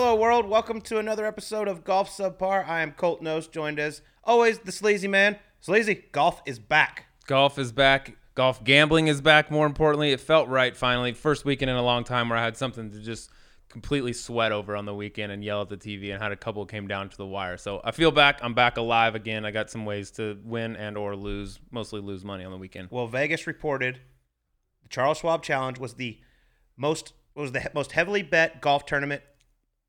Hello, world. Welcome to another episode of Golf Subpar. I am Colt Knost, joined as always the Sleazy Man. Sleazy, golf is back. Golf is back. Golf gambling is back. More importantly, it felt right finally. First weekend in a long time where I had something to just completely sweat over on the weekend and yell at the TV and had a couple came down to the wire. So I feel back. I'm back alive again. I got some ways to win and or lose, mostly lose money on the weekend. Well, Vegas reported the Charles Schwab Challenge was the most was the most heavily bet golf tournament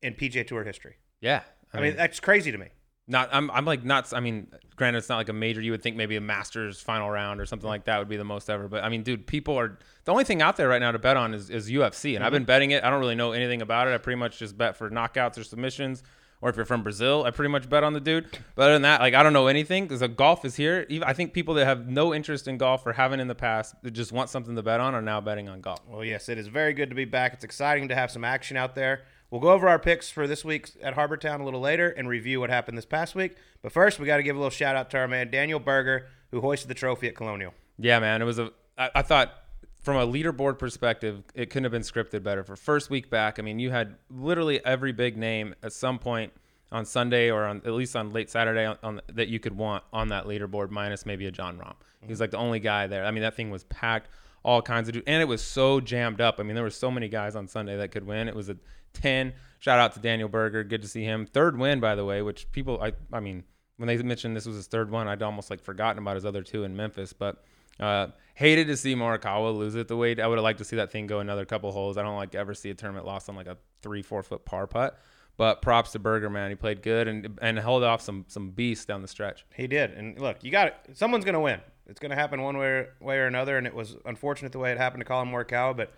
in PGA Tour history. Yeah. I, mean, that's crazy to me. Not, I'm, I'm like not. I mean, granted, it's not like a major. You would think maybe a Masters final round or something mm-hmm. like that would be the most ever. But I mean, dude, people are the only thing out there right now to bet on is, is UFC, and I've mm-hmm. been betting it. I don't really know anything about it. I pretty much just bet for knockouts or submissions, or if you're from Brazil, I pretty much bet on the dude. But other than that, like I don't know anything because the golf is here. Even, I think people that have no interest in golf or haven't in the past that just want something to bet on are now betting on golf. Well, yes, it is very good to be back. It's exciting to have some action out there. We'll go over our picks for this week at Harbortown a little later and review what happened this past week. But first, we got to give a little shout out to our man Daniel Berger, who hoisted the trophy at Colonial. Yeah, man. It was a. I, I thought from a leaderboard perspective, it couldn't have been scripted better. For first week back, I mean, you had literally every big name at some point on Sunday or on at least on late Saturday on, on that you could want on that leaderboard, minus maybe a Jon Rahm. He was like the only guy there. I mean, that thing was packed, all kinds of, dude, and it was so jammed up. I mean, there were so many guys on Sunday that could win. It was a ten. Shout out to Daniel Berger. Good to see him. Third win, by the way, which people, I, I mean, when they mentioned this was his third one, I'd almost like forgotten about his other two in Memphis, but. Uh, hated to see Morikawa lose it the way I would have liked to see that thing go another couple holes. I don't like ever see a tournament lost on like a three, four foot par putt. But props to Berger, man. He played good and and held off some some beasts down the stretch. He did. And look, you got it. Someone's to win. It's to happen one way, way or another. And it was unfortunate the way it happened to Collin Morikawa. But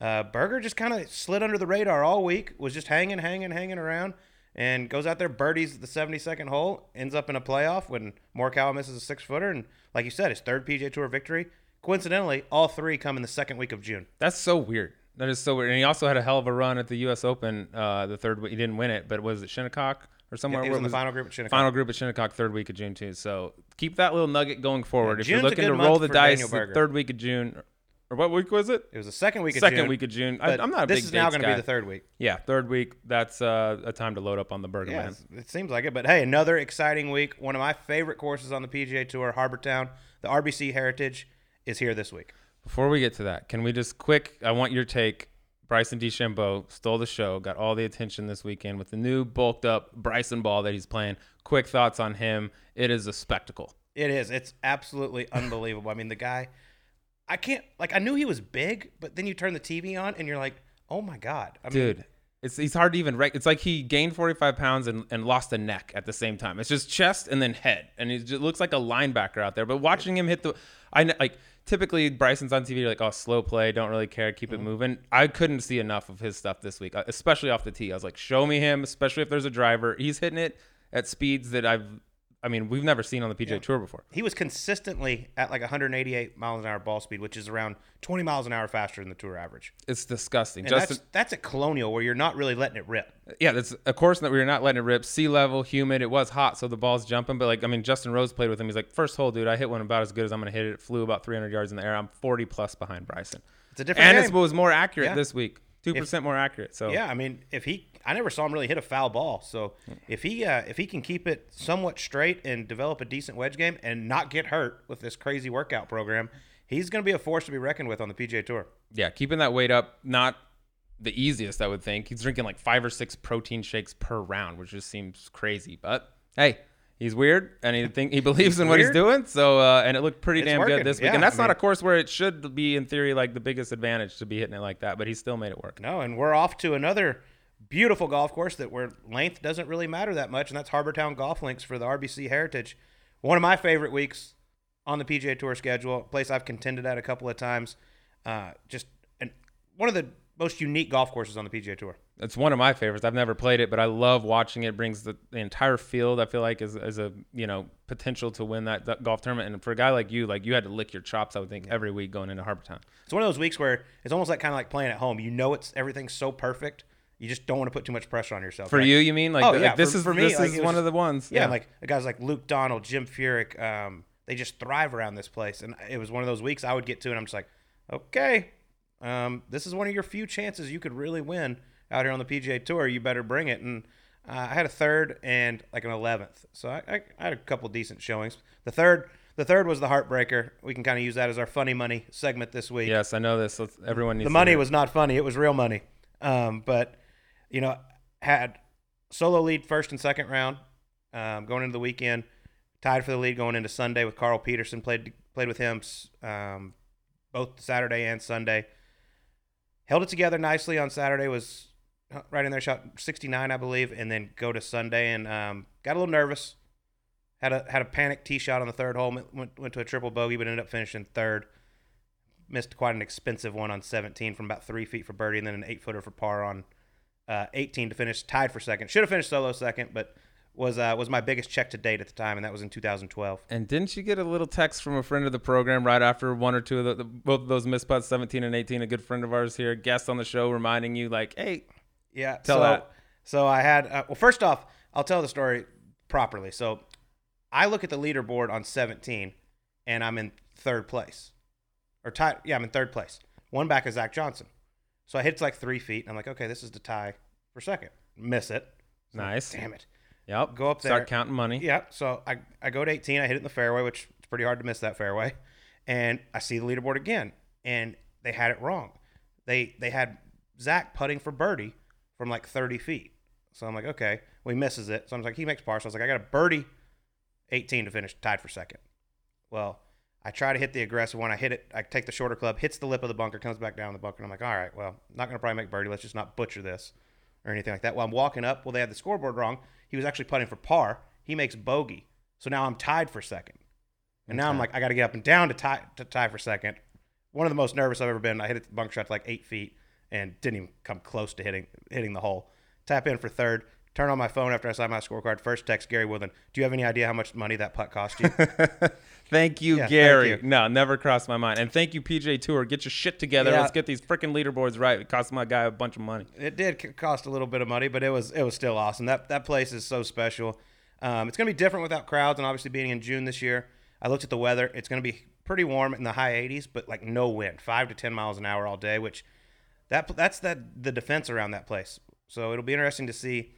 uh, Berger just kind of slid under the radar all week, was just hanging, hanging, hanging around, and goes out there, birdies the 72nd hole, ends up in a playoff when Morikawa misses a six footer. And like you said, his third PGA Tour victory. Coincidentally, all three come in the second week of June. That's so weird. That is so weird. And he also had a hell of a run at the U.S. Open. Uh, the third week, he didn't win it, but was it Shinnecock or somewhere? he where was in it the final group at Shinnecock. Final group at Shinnecock, third week of June too. So keep that little nugget going forward. if you're looking to roll the dice, the third week of June, or what week was it? It was the second week of Second June. week of June. I, but I'm not a this big is now dates going to be guy. the third week. Yeah, third week. That's uh, a time to load up on the Berger Yeah, man. it's- it seems like it. But hey, another exciting week. One of my favorite courses on the PGA Tour, Harbortown. The RBC Heritage is here this week. Before we get to that, can we just quick? I want your take. Bryson DeChambeau stole the show, got all the attention this weekend with the new bulked up Bryson ball that he's playing. Quick thoughts on him. It is a spectacle. It is. It's absolutely unbelievable. I mean, the guy, I can't, like, I knew he was big, but then you turn the TV on and you're like, oh my God. I mean, Dude, it's he's hard to even rec- It's like he gained 45 pounds and, and lost a neck at the same time. It's just chest and then head. And he just looks like a linebacker out there. But watching him hit the, I like, typically Bryson's on TV, you're like, oh, slow play, don't really care, keep it moving. I couldn't see enough of his stuff this week, uh, especially off the tee. I was like, show me him, especially if there's a driver. He's hitting it at speeds that I've, I mean, we've never seen on the PGA Tour before. he was consistently at like 188 miles an hour ball speed, which is around 20 miles an hour faster than the tour average. It's disgusting. And Justin, that's, that's at Colonial where you're not really letting it rip. yeah, that's a course that we were not letting it rip. Sea level, humid. It was hot, so the ball's jumping. But like, I mean, Justin Rose played with him. He's like, first hole, dude, I hit one about as good as I'm gonna hit it. It flew about 300 yards in the air. I'm 40 plus behind Bryson. It's a different And game. it was more accurate Yeah. this week. Two percent more accurate. So Yeah, I mean, if he, I never saw him really hit a foul ball. So if he, uh, if he can keep it somewhat straight and develop a decent wedge game and not get hurt with this crazy workout program, he's going to be a force to be reckoned with on the PGA Tour. yeah, keeping that weight up, not the easiest, I would think. He's drinking like five or six protein shakes per round, which just seems crazy. But hey, he's weird, and he think he believes in what he's doing. So, uh, and it looked pretty It's damn working. good this week. Yeah, and that's I not mean- a course where it should be, in theory, like the biggest advantage to be hitting it like that. But he still made it work. No, and we're off to another beautiful golf course that where length doesn't really matter that much, and that's Harbortown Golf Links for the RBC Heritage. One of my favorite weeks on the PGA Tour schedule, a place I've contended at a couple of times. Uh, just and one of the most unique golf courses on the PGA Tour. It's one of my favorites. I've never played it, but I love watching it. it brings the, the entire field. I feel like is as a you know potential to win that, that golf tournament. And for a guy like you, like you had to lick your chops. I would think every week going into Harbor Town. It's one of those weeks where it's almost like kind of like playing at home. You know, it's everything's so perfect. You just don't want to put too much pressure on yourself. For right? you, you mean like, Oh, the- yeah, like this for- is for me, this like, is one of the ones. Yeah, like guys like Luke Donald, Jim Furyk, um, they just thrive around this place. And it was one of those weeks I would get to, and I'm just like, okay, um, this is one of your few chances you could really win out here on the PGA Tour, you better bring it. And uh, I had a third and like an eleventh, so I, I, I had a couple decent showings. The third, the third was the heartbreaker. We can kind of use that as our funny money segment this week. Yes, I know this. Let's- Everyone needs the money was not funny; it was real money. Um, but you know, had solo lead first and second round um, going into the weekend. Tied for the lead going into Sunday with Carl Pettersson. Played played with him um, both Saturday and Sunday. Held it together nicely on Saturday. Was right in there, shot 69, I believe, and then go to Sunday and um, got a little nervous. Had a had a panic tee shot on the third hole. Went, went to a triple bogey, but ended up finishing third. Missed quite an expensive one on 17 from about three feet for birdie, and then an eight footer for par on uh, 18 to finish tied for second. Should have finished solo second, but was uh, was my biggest check to date at the time, and that was in 2012. And didn't you get a little text from a friend of the program right after one or two of the, the both of those missed putts, 17 and 18? A good friend of ours here, guest on the show, reminding you like, hey, Yeah. Tell so, that. So I had uh, well, first off, I'll tell the story properly. So I look at the leaderboard on 17, and I'm in third place, or tie. Yeah, I'm in third place. One back of Zach Johnson. So I hit like three feet, and I'm like, okay, this is the tie for second. Miss it. So, Nice. Damn it. yep, Go up there. start counting money. Yeah. So I, I go to 18. I hit it in the fairway, which it's pretty hard to miss that fairway. And I see the leaderboard again, and they had it wrong. They they had Zach putting for birdie from like 30 feet. So I'm like, okay, well, he misses it. So I'm like, he makes par. So I was like, I got a birdie 18 to finish tied for second. Well, I try to hit the aggressive one. I hit it. I take the shorter club, hits the lip of the bunker, comes back down the bunker. And I'm like, all right, well, not going to probably make birdie. Let's just not butcher this or anything like that. While I'm walking up, well, they had the scoreboard wrong. He was actually putting for par. He makes bogey. So now I'm tied for second. And now I'm like, I got to get up and down to tie, to tie for second. One of the most nervous I've ever been. I hit it the bunker shot to like eight feet and didn't even come close to hitting hitting the hole. Tap in for third. Turn on my phone after I saw my scorecard. First text Gary Woodland. Do you have any idea how much money that putt cost you? thank you, Yeah, thank Gary. you. No, never crossed my mind. And thank you, PJ Tour. Get your shit together. Yeah. Let's get these freaking leaderboards right. It cost my guy a bunch of money. it did cost a little bit of money, but it was it was still awesome. That that place is so special. Um, it's gonna be different without crowds, and obviously being in June this year. I looked at the weather. It's gonna be pretty warm in the high 80s, but like no wind, five to 10 miles an hour all day. Which that that's that the defense around that place. So it'll be interesting to see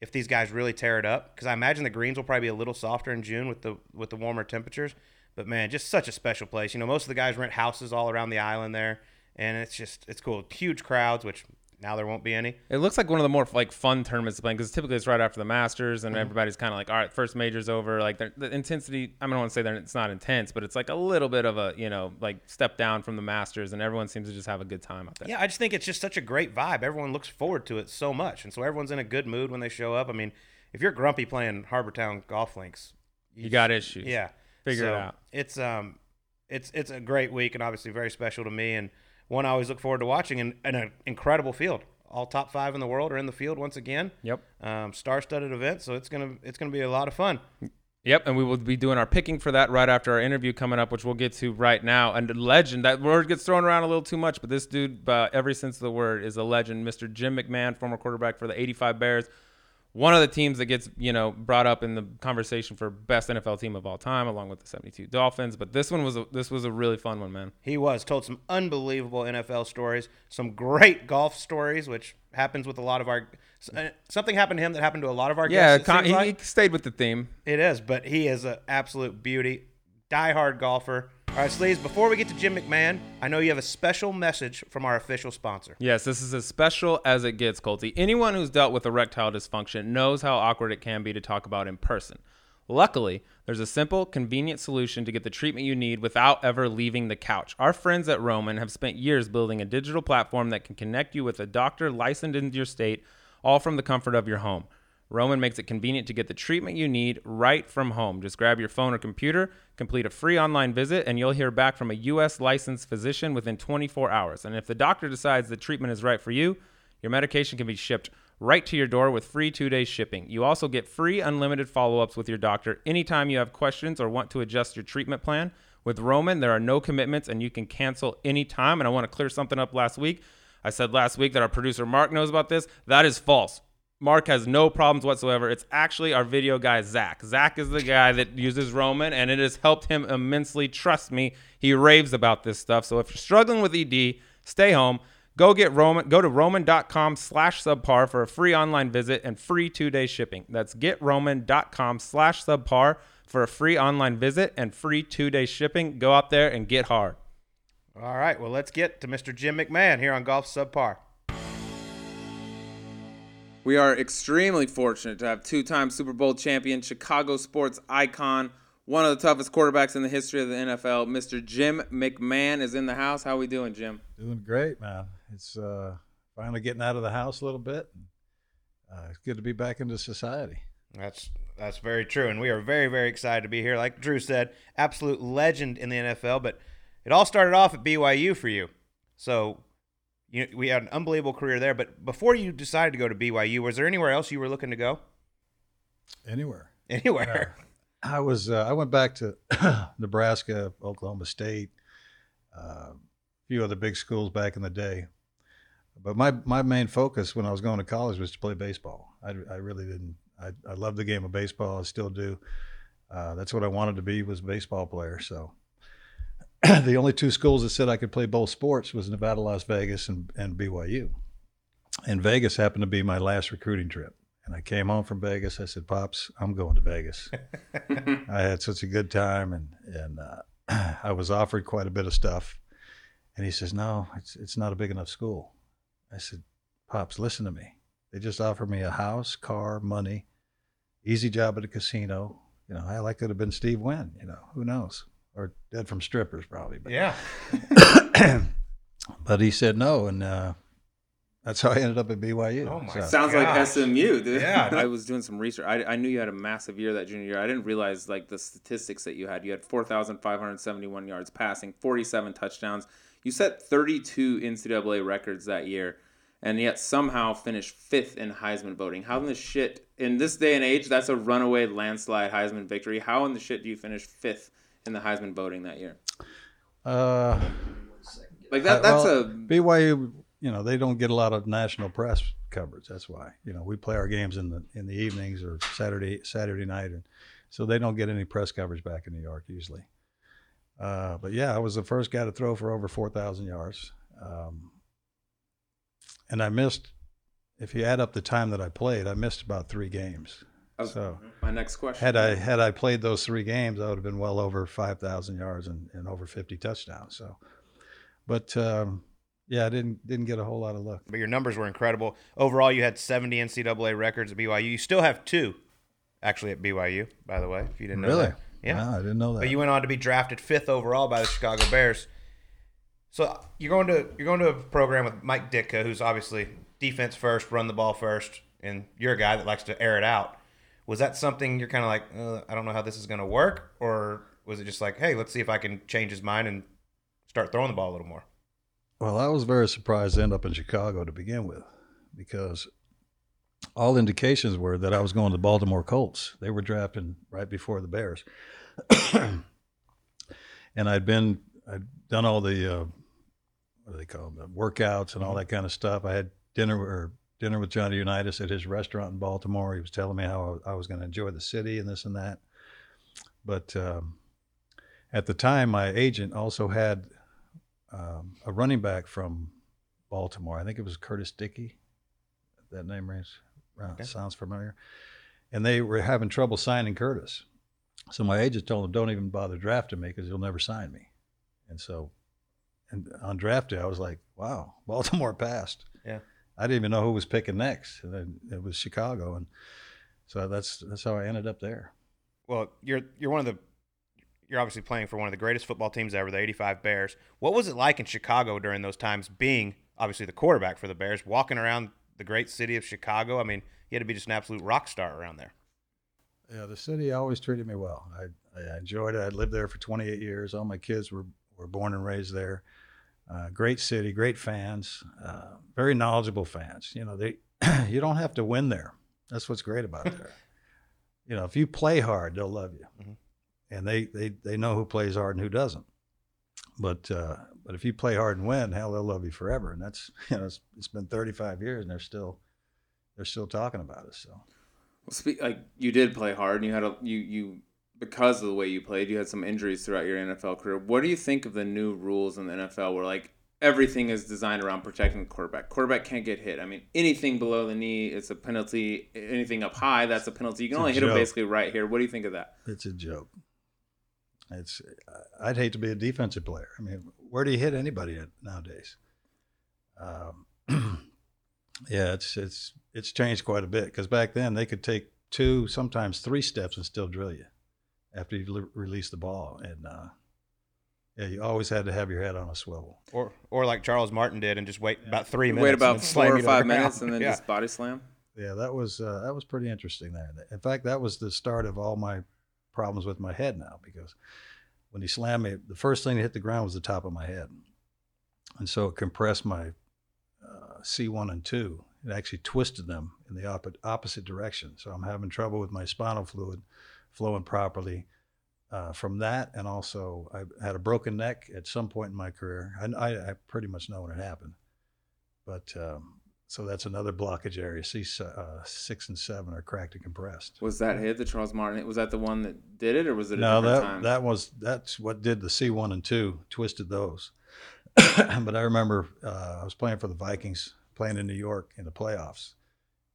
if these guys really tear it up because I imagine the greens will probably be a little softer in June with the with the warmer temperatures. But man, just such a special place. You know, most of the guys rent houses all around the island there, and it's just it's cool. Huge crowds, which now there won't be any. It looks like one of the more like fun tournaments to play because typically it's right after the Masters Mm-hmm. and everybody's kind of like, all right, first major's over. Like the intensity, I don't want to say that it's not intense, but it's like a little bit of a you know like step down from the Masters, and everyone seems to just have a good time out there. Yeah, I just think it's just such a great vibe. Everyone looks forward to it so much, and so everyone's in a good mood when they show up. I mean, if you're grumpy playing Harbor Town golf links, You got issues. yeah, Figure it out. It's um, it's it's a great week and obviously very special to me, and one I always look forward to watching. And, and an incredible field, all top five in the world are in the field once again. Yep. Um, star-studded event, so it's gonna it's gonna be a lot of fun. Yep, and we will be doing our picking for that right after our interview coming up, which we'll get to right now. And a legend, that word gets thrown around a little too much, but this dude, uh, every sense of the word, is a legend. Mr. Jim McMahon, former quarterback for the 85 Bears, one of the teams that gets you know brought up in the conversation for best NFL team of all time, along with the 72 Dolphins. But this one was a, this was a really fun one, man. He was told some unbelievable NFL stories, some great golf stories, which happens with a lot of our. uh, Something happened to him that happened to a lot of our Yeah, guests. con- he, like. he stayed with the theme. It is, but he is an absolute beauty, diehard golfer. All right, Sleeves, before we get to Jim McMahon, I know you have a special message from our official sponsor. Yes, this is as special as it gets, Colty. Anyone who's dealt with erectile dysfunction knows how awkward it can be to talk about in person. Luckily, there's a simple, convenient solution to get the treatment you need without ever leaving the couch. Our friends at Roman have spent years building a digital platform that can connect you with a doctor licensed in your state, all from the comfort of your home. Roman makes it convenient to get the treatment you need right from home. Just grab your phone or computer, complete a free online visit, and you'll hear back from a U.S. licensed physician within 24 hours. And if the doctor decides the treatment is right for you, your medication can be shipped right to your door with free two day shipping. You also get free unlimited follow ups with your doctor anytime you have questions or want to adjust your treatment plan. With Roman, there are no commitments and you can cancel anytime. And I want to clear something up last week. I said last week that our producer Mark knows about this. That is false. Mark has no problems whatsoever. It's actually our video guy, Zach. Zach is the guy that uses Roman, and it has helped him immensely. Trust me, he raves about this stuff. So if you're struggling with ED, stay home. Go get Roman. Go to roman.com slash subpar for a free online visit and free two day shipping. That's getroman.com slash subpar for a free online visit and free two day shipping. Go out there and get hard. All right, well, let's get to Mr. Jim McMahon here on Golf Subpar. We are extremely fortunate to have two time Super Bowl champion, Chicago sports icon, one of the toughest quarterbacks in the history of the NFL, Mr. Jim McMahon is in the house. How are we doing, Jim? Doing great, man. It's uh, finally getting out of the house a little bit. Uh, it's good to be back into society. That's that's very true, and we are very very excited to be here. Like Drew said, absolute legend in the NFL, but it all started off at BYU for you. So you, we had an unbelievable career there. But before you decided to go to BYU, was there anywhere else you were looking to go? Anywhere. Anywhere. I was. Uh, I went back to Nebraska, Oklahoma State, uh, a few other big schools back in the day. But my my main focus when I was going to college was to play baseball. I, I really didn't. I I love the game of baseball. I still do. Uh, that's what I wanted to be was a baseball player. So the only two schools that said I could play both sports was Nevada, Las Vegas, and, and BYU. And Vegas happened to be my last recruiting trip. And I came home from Vegas. I said, "Pops, I'm going to Vegas." I had such a good time, and and uh, I was offered quite a bit of stuff. And he says, "No, it's it's not a big enough school." I said, "Pops, listen to me. They just offered me a house, car, money, easy job at a casino. You know, I could have been Steve Wynn. You know, who knows? Or dead from strippers, probably. But, yeah. but he said no, and uh, that's how I ended up at BYU. Oh my So- Sounds Gosh. like SMU, dude. Yeah. I was doing some research. I, I knew you had a massive year that junior year. I didn't realize like the statistics that you had. You had 4,571 yards passing, 47 touchdowns. You set 32 NCAA records that year, and yet somehow finished fifth in Heisman voting. How in the shit, in this day and age, that's a runaway landslide Heisman victory. How in the shit do you finish fifth in the Heisman voting that year? Uh, Like that, that's well, a BYU. You know, they don't get a lot of national press coverage. That's why. You know, we play our games in the in the evenings or Saturday Saturday night, and so they don't get any press coverage back in New York usually. Uh, but yeah, I was the first guy to throw for over four thousand yards, um, and I missed. If you add up the time that I played, I missed about three games. Okay. So my next question. had I had I played those three games, I would have been well over five thousand yards and, and over fifty touchdowns. So, but um, yeah, I didn't didn't get a whole lot of luck. But your numbers were incredible. Overall, you had 70 NCAA records at BYU. You still have two, actually, at BYU, by the way, if you didn't know Really? that. Yeah. Wow, I didn't know that. But you went on to be drafted fifth overall by the Chicago Bears. So you're going to you're going to a program with Mike Ditka, who's obviously defense first, run the ball first, and you're a guy that likes to air it out. Was that something you're kind of like, uh, I don't know how this is going to work, or was it just like, hey, let's see if I can change his mind and start throwing the ball a little more? Well, I was very surprised to end up in Chicago to begin with, because all indications were that I was going to the Baltimore Colts. They were drafting right before the Bears, and I'd been I'd done all the uh, what do they call them the workouts and all that kind of stuff. I had dinner or dinner with Johnny Unitas at his restaurant in Baltimore. He was telling me how I was going to enjoy the city and this and that. But um, at the time, my agent also had um, a running back from Baltimore. I think it was Curtis Dickey. That name rings uh, Okay. sounds familiar. And they were having trouble signing Curtis. So my agent told him, "Don't even bother drafting me because you'll never sign me." And so, and on draft day, I was like, "Wow, Baltimore passed." I didn't even know who was picking next, and then it was Chicago, and so that's that's how I ended up there. Well, you're you're one of the you're obviously playing for one of the greatest football teams ever, the 85 Bears. What was it like in Chicago during those times being obviously the quarterback for the Bears, walking around the great city of Chicago? I mean, you had to be just an absolute rock star around there. Yeah, the city always treated me well. I, I enjoyed it. I lived there for 28 years. All my kids were, were born and raised there. Uh, great city, great fans, uh, very knowledgeable fans. You know, they you don't have to win there. That's what's great about there. you know, if you play hard, they'll love you, Mhm. and they, they they know who plays hard and who doesn't. But uh, but if you play hard and win, hell, they'll love you forever. And that's you know, it's, it's been 35 years, and they're still they're still talking about us. So. Well, speak, like you did play hard, and you had a you you because of the way you played, you had some injuries throughout your NFL career. What do you think of the new rules in the NFL, where like everything is designed around protecting the quarterback. Quarterback can't get hit. I mean, anything below the knee is a penalty. Anything up high, that's a penalty. You can It's only hit him basically right here. What do you think of that? It's a joke. It's. I'd hate to be a defensive player. I mean, where do you hit anybody at nowadays? Um, yeah, it's it's it's changed quite a bit because back then they could take two, sometimes three steps and still drill you after you l- release the ball, and uh, yeah, you always had to have your head on a swivel. Or or like Charles Martin did and just wait about three minutes. Wait about four or five minutes and then yeah. just body slam. Yeah, that was uh, that was pretty interesting there. In fact, that was the start of all my problems with my head now because when he slammed me, the first thing that hit the ground was the top of my head, and so it compressed my uh, C1 and two. It actually twisted them in the opposite opposite direction. So I'm having trouble with my spinal fluid flowing properly. Uh, from that, and also I had a broken neck at some point in my career. I, I, I pretty much know when it happened, but um, so that's another blockage area. C uh, six and seven are cracked and compressed. Was that hit the Charles Martin? Was that the one that did it, or was it a No, that time? that was that's what did the C one and two twisted those. but I remember uh, I was playing for the Vikings, playing in New York in the playoffs,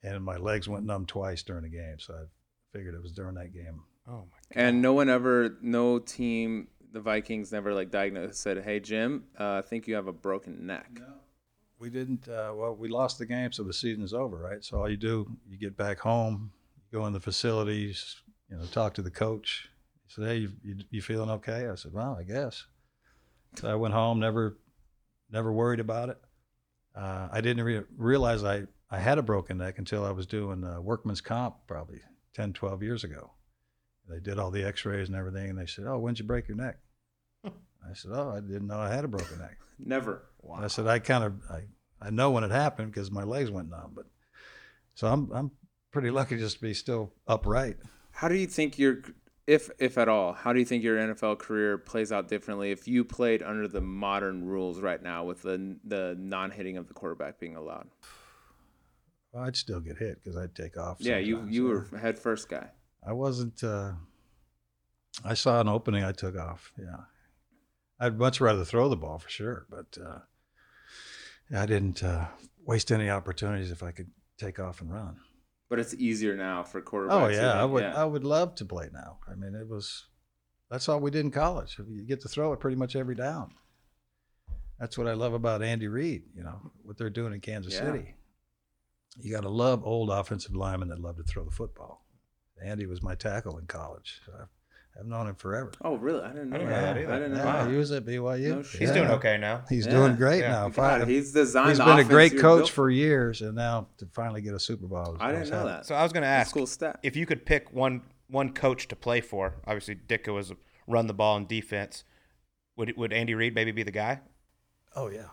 and my legs went numb twice during the game. So I figured it was during that game. Oh my god. and no one ever, no team, the Vikings never like diagnosed said, "Hey Jim, uh, I think you have a broken neck." No. We didn't. Uh, well, we lost the game, so the season's over, right? So all you do, you get back home, you go in the facilities, you know, talk to the coach. He said, "Hey, you, you, you feeling okay?" I said, "Well, I guess." So I went home, never, never worried about it. Uh, I didn't re- realize I, I had a broken neck until I was doing uh, workman's comp probably 10, 12 years ago. They did all the X-rays and everything, and they said, "Oh, when'd you break your neck?" I said, "Oh, I didn't know I had a broken neck." Never. Wow. I said I kind of I, I know when it happened because my legs went numb, but so I'm I'm pretty lucky just to be still upright. How do you think your, if if at all, how do you think your NFL career plays out differently if you played under the modern rules right now with the the non hitting of the quarterback being allowed? Well, I'd still get hit because I'd take off. Yeah, you sometimes. you were head first guy. I wasn't. Uh, I saw an opening. I took off. Yeah, I'd much rather throw the ball for sure, but uh, I didn't uh, waste any opportunities if I could take off and run. But it's easier now for quarterbacks. Oh yeah, I would. yeah. I would love to play now. I mean, it was. That's all we did in college. You get to throw it pretty much every down. That's what I love about Andy Reid. You know what they're doing in Kansas Yeah. City. You got to love old offensive linemen that love to throw the football. Andy was my tackle in college. So I've, I've known him forever. Oh really? I didn't know I didn't know that. that either. I didn't know Yeah, that. he was at BYU. No. He's Yeah. doing okay now. He's Yeah. doing great Yeah. now. God, Finally, he's designed. he's the been a great coach built for years, and now to finally get a Super Bowl. was- I I didn't know happy. that. So I was going to ask cool stat. if you could pick one one coach to play for. Obviously, Ditka was run the ball and defense. Would would Andy Reid maybe be the guy? Oh yeah,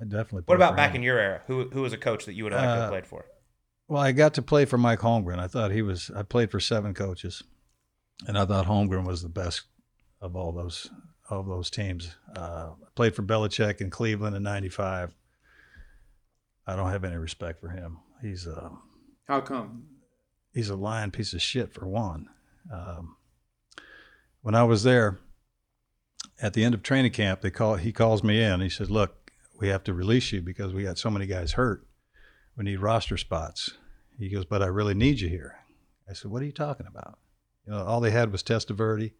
I definitely. What about back him. in your era? Who who was a coach that you would have liked to have played for? Well, I got to play for Mike Holmgren. I thought he was. I played for seven coaches, and I thought Holmgren was the best of all those of those teams. Uh, I played for Belichick in Cleveland in '95. I don't have any respect for him. He's a How come? he's a lying piece of shit for one. Um, when I was there, at the end of training camp, they call he calls me in. He says, "Look, we have to release you because we got so many guys hurt. We need roster spots." He goes, "But I really need you here." I said, "What are you talking about?" You know, all they had was Testaverde,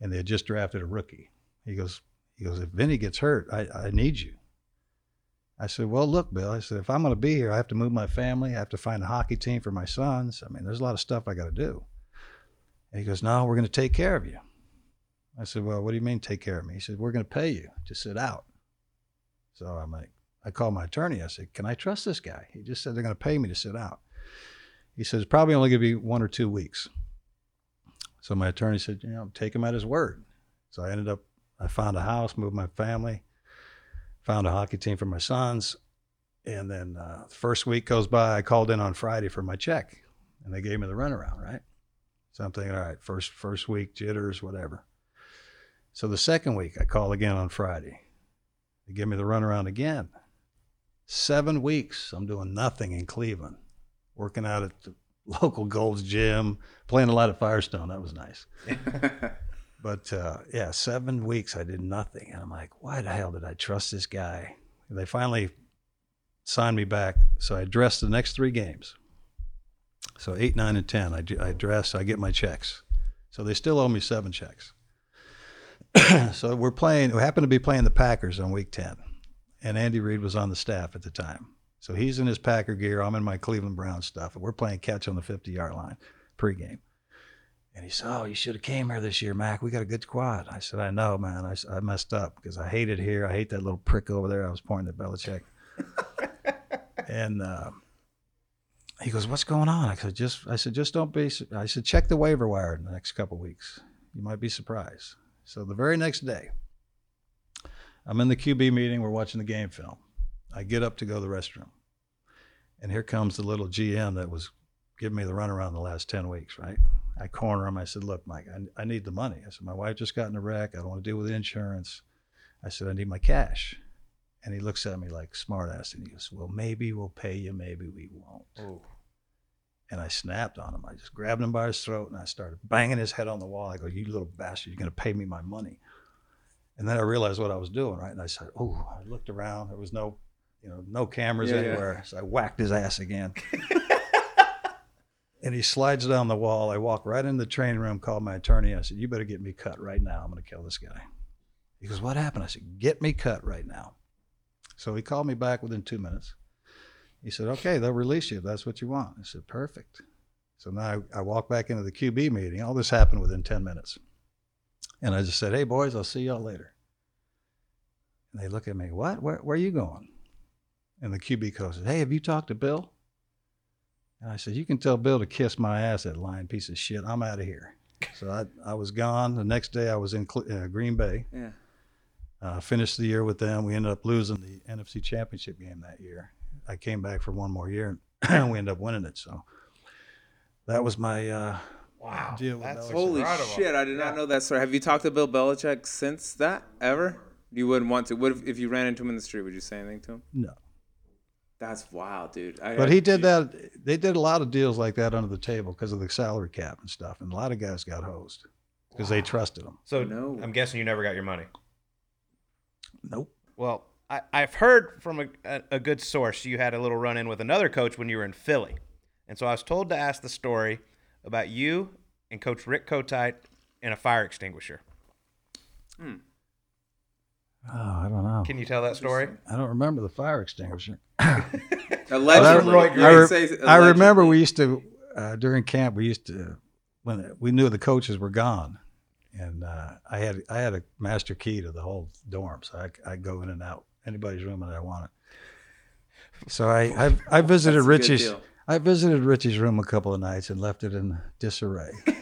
and they had just drafted a rookie. He goes, "He goes, if Vinny gets hurt, I, I need you." I said, "Well, look, Bill. I said if I'm going to be here, I have to move my family. I have to find a hockey team for my sons. I mean, there's a lot of stuff I got to do." And he goes, "No, we're going to take care of you." I said, "Well, what do you mean take care of me?" He said, "We're going to pay you to sit out." So I'm like, I called my attorney. I said, "Can I trust this guy?" He just said they're going to pay me to sit out. He says, "Probably only going to be one or two weeks." So my attorney said, "You know, take him at his word." So I ended up, I found a house, moved my family, found a hockey team for my sons, and then uh, first week goes by. I called in on Friday for my check, and they gave me the runaround. Right. So I'm thinking, all right, first first week jitters, whatever. So the second week, I call again on Friday. They give me the runaround again. Seven weeks, I'm doing nothing in Cleveland, working out at the local Gold's Gym, playing a lot at Firestone. That was nice. But uh, yeah, seven weeks I did nothing, and I'm like, why the hell did I trust this guy? And they finally signed me back, so I dressed the next three games. So eight, nine, and ten, I, I dress, I get my checks. So they still owe me seven checks. so we're playing. We happen to be playing the Packers on week ten, and Andy Reid was on the staff at the time. So he's in his Packer gear. I'm in my Cleveland Brown stuff, and we're playing catch on the 50 yard line pregame. And he said, "Oh, you should have came here this year, Mac. We got a good squad." I said, "I know, man. I, I messed up because I hate it here. I hate that little prick over there. I was pointing at Belichick." and uh, he goes, "What's going on?" I said, "Just," I said, "Just don't be." I said, "Check the waiver wire in the next couple weeks. You might be surprised." So the very next day, I'm in the QB meeting. We're watching the game film. I get up to go to the restroom, and here comes the little GM that was giving me the runaround the last ten weeks, right? I corner him. I said, "Look, Mike, I, I need the money." I said, "My wife just got in a wreck. I don't want to deal with insurance." I said, "I need my cash." And he looks at me like smartass, and he goes, "Well, maybe we'll pay you. Maybe we won't." And I snapped on him. I just grabbed him by his throat and I started banging his head on the wall. I go, "You little bastard! You're going to pay me my money." And then I realized what I was doing, right? And I said, "Oh!" I looked around. There was no, you know, no cameras Yeah, yeah. anywhere. So I whacked his ass again. and he slides down the wall. I walk right into the training room, called my attorney. I said, You better get me cut right now. I'm going to kill this guy. He goes, What happened? I said, Get me cut right now. So he called me back within two minutes. He said, Okay, they'll release you if that's what you want. I said, Perfect. So now I, I walk back into the QB meeting. All this happened within 10 minutes. And I just said, Hey, boys, I'll see y'all later. And they look at me, What? Where, where are you going? And the QB coach said, Hey, have you talked to Bill? And I said, You can tell Bill to kiss my ass, that lying piece of shit. I'm out of here. So I, I was gone. The next day I was in uh, Green Bay. Yeah. Uh, finished the year with them. We ended up losing the NFC Championship game that year. I came back for one more year and we ended up winning it. So that was my uh, Wow. Deal with That's Holy incredible. shit! I did not know that story. Have you talked to Bill Belichick since that ever? You wouldn't want to. What if, if you ran into him in the street? Would you say anything to him? no. That's wild, dude. I, But he did that. They did a lot of deals like that under the table because of the salary cap and stuff. And a lot of guys got hosed because they trusted him. So No. I'm guessing you never got your money. Nope. Well, I, I've heard from a, a, a good source you had a little run in with another coach when you were in Philly. And so I was told to ask the story about you and Coach Rich Kotite and a fire extinguisher. Hmm. Oh, I don't know. Can you tell that story? I don't remember the fire extinguisher. Allegedly, Roy Green. I, re- say I remember we used to uh, during camp. We used to when we knew the coaches were gone, and uh, I had I had a master key to the whole dorm, so I I go in and out anybody's room that I wanted. So I I, I visited That's a good Richie's. I visited Richie's room a couple of nights and left it in disarray.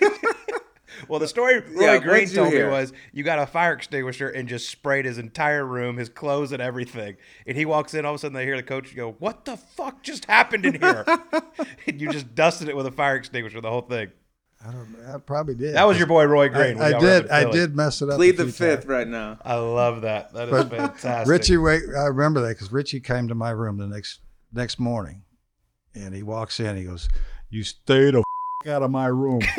Well, the story Roy Yeah, Green what'd told me hear? was you got a fire extinguisher and just sprayed his entire room, his clothes and everything. And he walks in, all of a sudden they hear the coach go, "What the fuck just happened in here?" and you just dusted it with a fire extinguisher, the whole thing. I don't. I probably did. That was your boy Roy Green. I, I y'all were up did. I did mess it up. Plead the fifth times. right now. I love that. That is But fantastic. Richie, wait, I remember that because Richie came to my room the next next morning, and he walks in. He goes, "You stay the f- out of my room."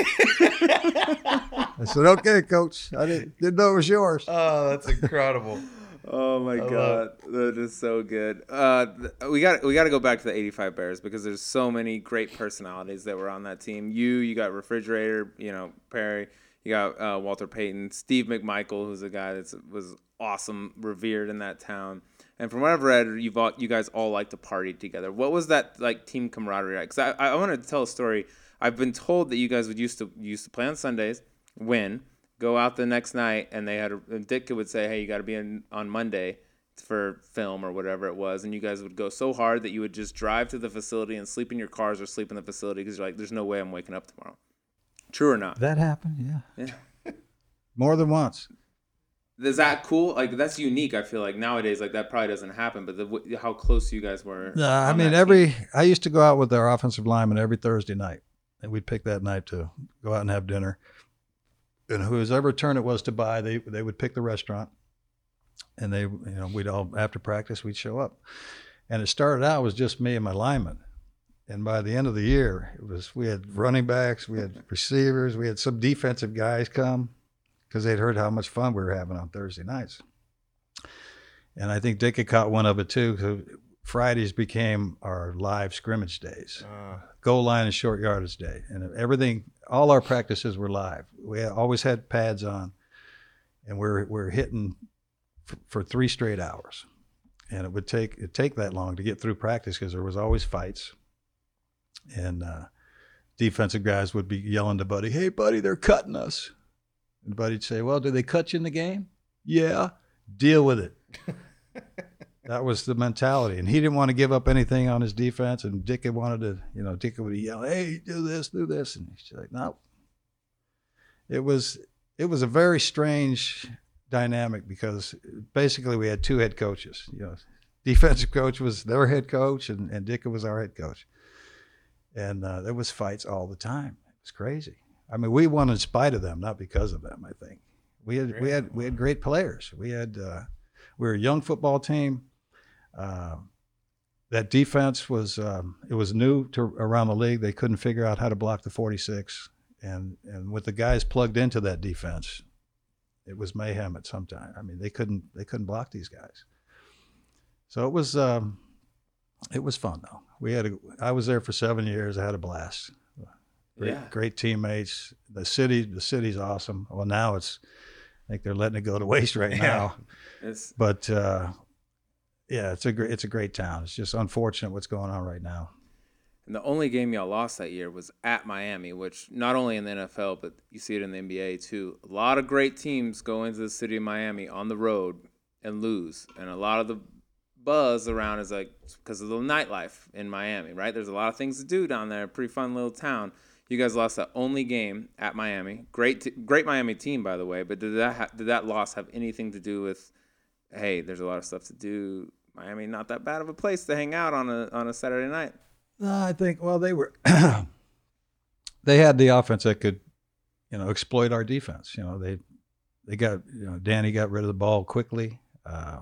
I said, "Okay, coach. I didn't, didn't know it was yours." Oh, that's incredible. Oh my love god, that is so good. Uh, we got we got to go back to the '85 Bears because there's so many great personalities that were on that team. You, you got refrigerator, you know Perry, you got uh, Walter Payton, Steve McMichael, who's a guy that was awesome, revered in that town. And from what I've read, you've all, you guys all like to party together. What was that like team camaraderie? Because I, I want to tell a story. I've been told that you guys would used to used to play on Sundays, win, go out the next night, and they had a, and Ditka would say, "Hey, you got to be in on Monday for film or whatever it was," and you guys would go so hard that you would just drive to the facility and sleep in your cars or sleep in the facility because you're like, "There's no way I'm waking up tomorrow." True or not? That happened, yeah, Yeah. more than once. Is that cool? Like that's unique. I feel like nowadays, like that probably doesn't happen. But the, how close you guys were. No, I mean every. team. I used to go out with our offensive lineman every Thursday night, and we'd pick that night to go out and have dinner. And whoever turn it was to buy, they they would pick the restaurant, and they you know we'd all after practice we'd show up, and it started out was just me and my lineman, and by the end of the year it was we had running backs, we had receivers, we had some defensive guys come, because they'd heard how much fun we were having on Thursday nights. And I think Dick had caught one of it too. Fridays became our live scrimmage days, Uh, goal line and short yardage day, and everything. All our practices were live. We had, always had pads on, and we're we're hitting for, for three straight hours. And it would take it take that long to get through practice because there was always fights, and uh, defensive guys would be yelling to Buddy, "Hey, Buddy, they're cutting us." And Buddy'd say, "Well, did they cut you in the game? Yeah, deal with it." that was the mentality, and he didn't want to give up anything on his defense. And Dick wanted to, you know, Dick would yell, "Hey, do this, do this," and he's like, "No." It was it was a very strange dynamic because basically we had two head coaches. You know, defensive coach was their head coach, and and Dick was our head coach, and uh, there was fights all the time. It was crazy. I mean, we won in spite of them, not because of them. I think we had we had we had great players. We had uh, we were a young football team. Uh, that defense was um, it was new to around the league. They couldn't figure out how to block the 46, and and with the guys plugged into that defense, it was mayhem at some time. I mean, they couldn't they couldn't block these guys. So it was um, it was fun though. We had a, I was there for seven years. I had a blast. Great, Yeah. great teammates. The city the city's awesome. Well, now it's I think they're letting it go to waste right Yeah. now. It's, But uh, yeah, it's a great it's a great town. It's just unfortunate what's going on right now. and the only game y'all lost that year was at Miami, which not only in the NFL, but you see it in the NBA too. A lot of great teams go into the city of Miami on the road and lose, and a lot of the buzz around is like because of the nightlife in Miami, right? There's a lot of things to do down there. Pretty fun little town. You guys lost that only game at Miami. Great, t- great Miami team, by the way. But did that ha- did that loss have anything to do with? Hey, there's a lot of stuff to do. Miami, not that bad of a place to hang out on a on a Saturday night. No, I think well they were they had the offense that could you know exploit our defense. You know they they got you know Danny got rid of the ball quickly. Uh,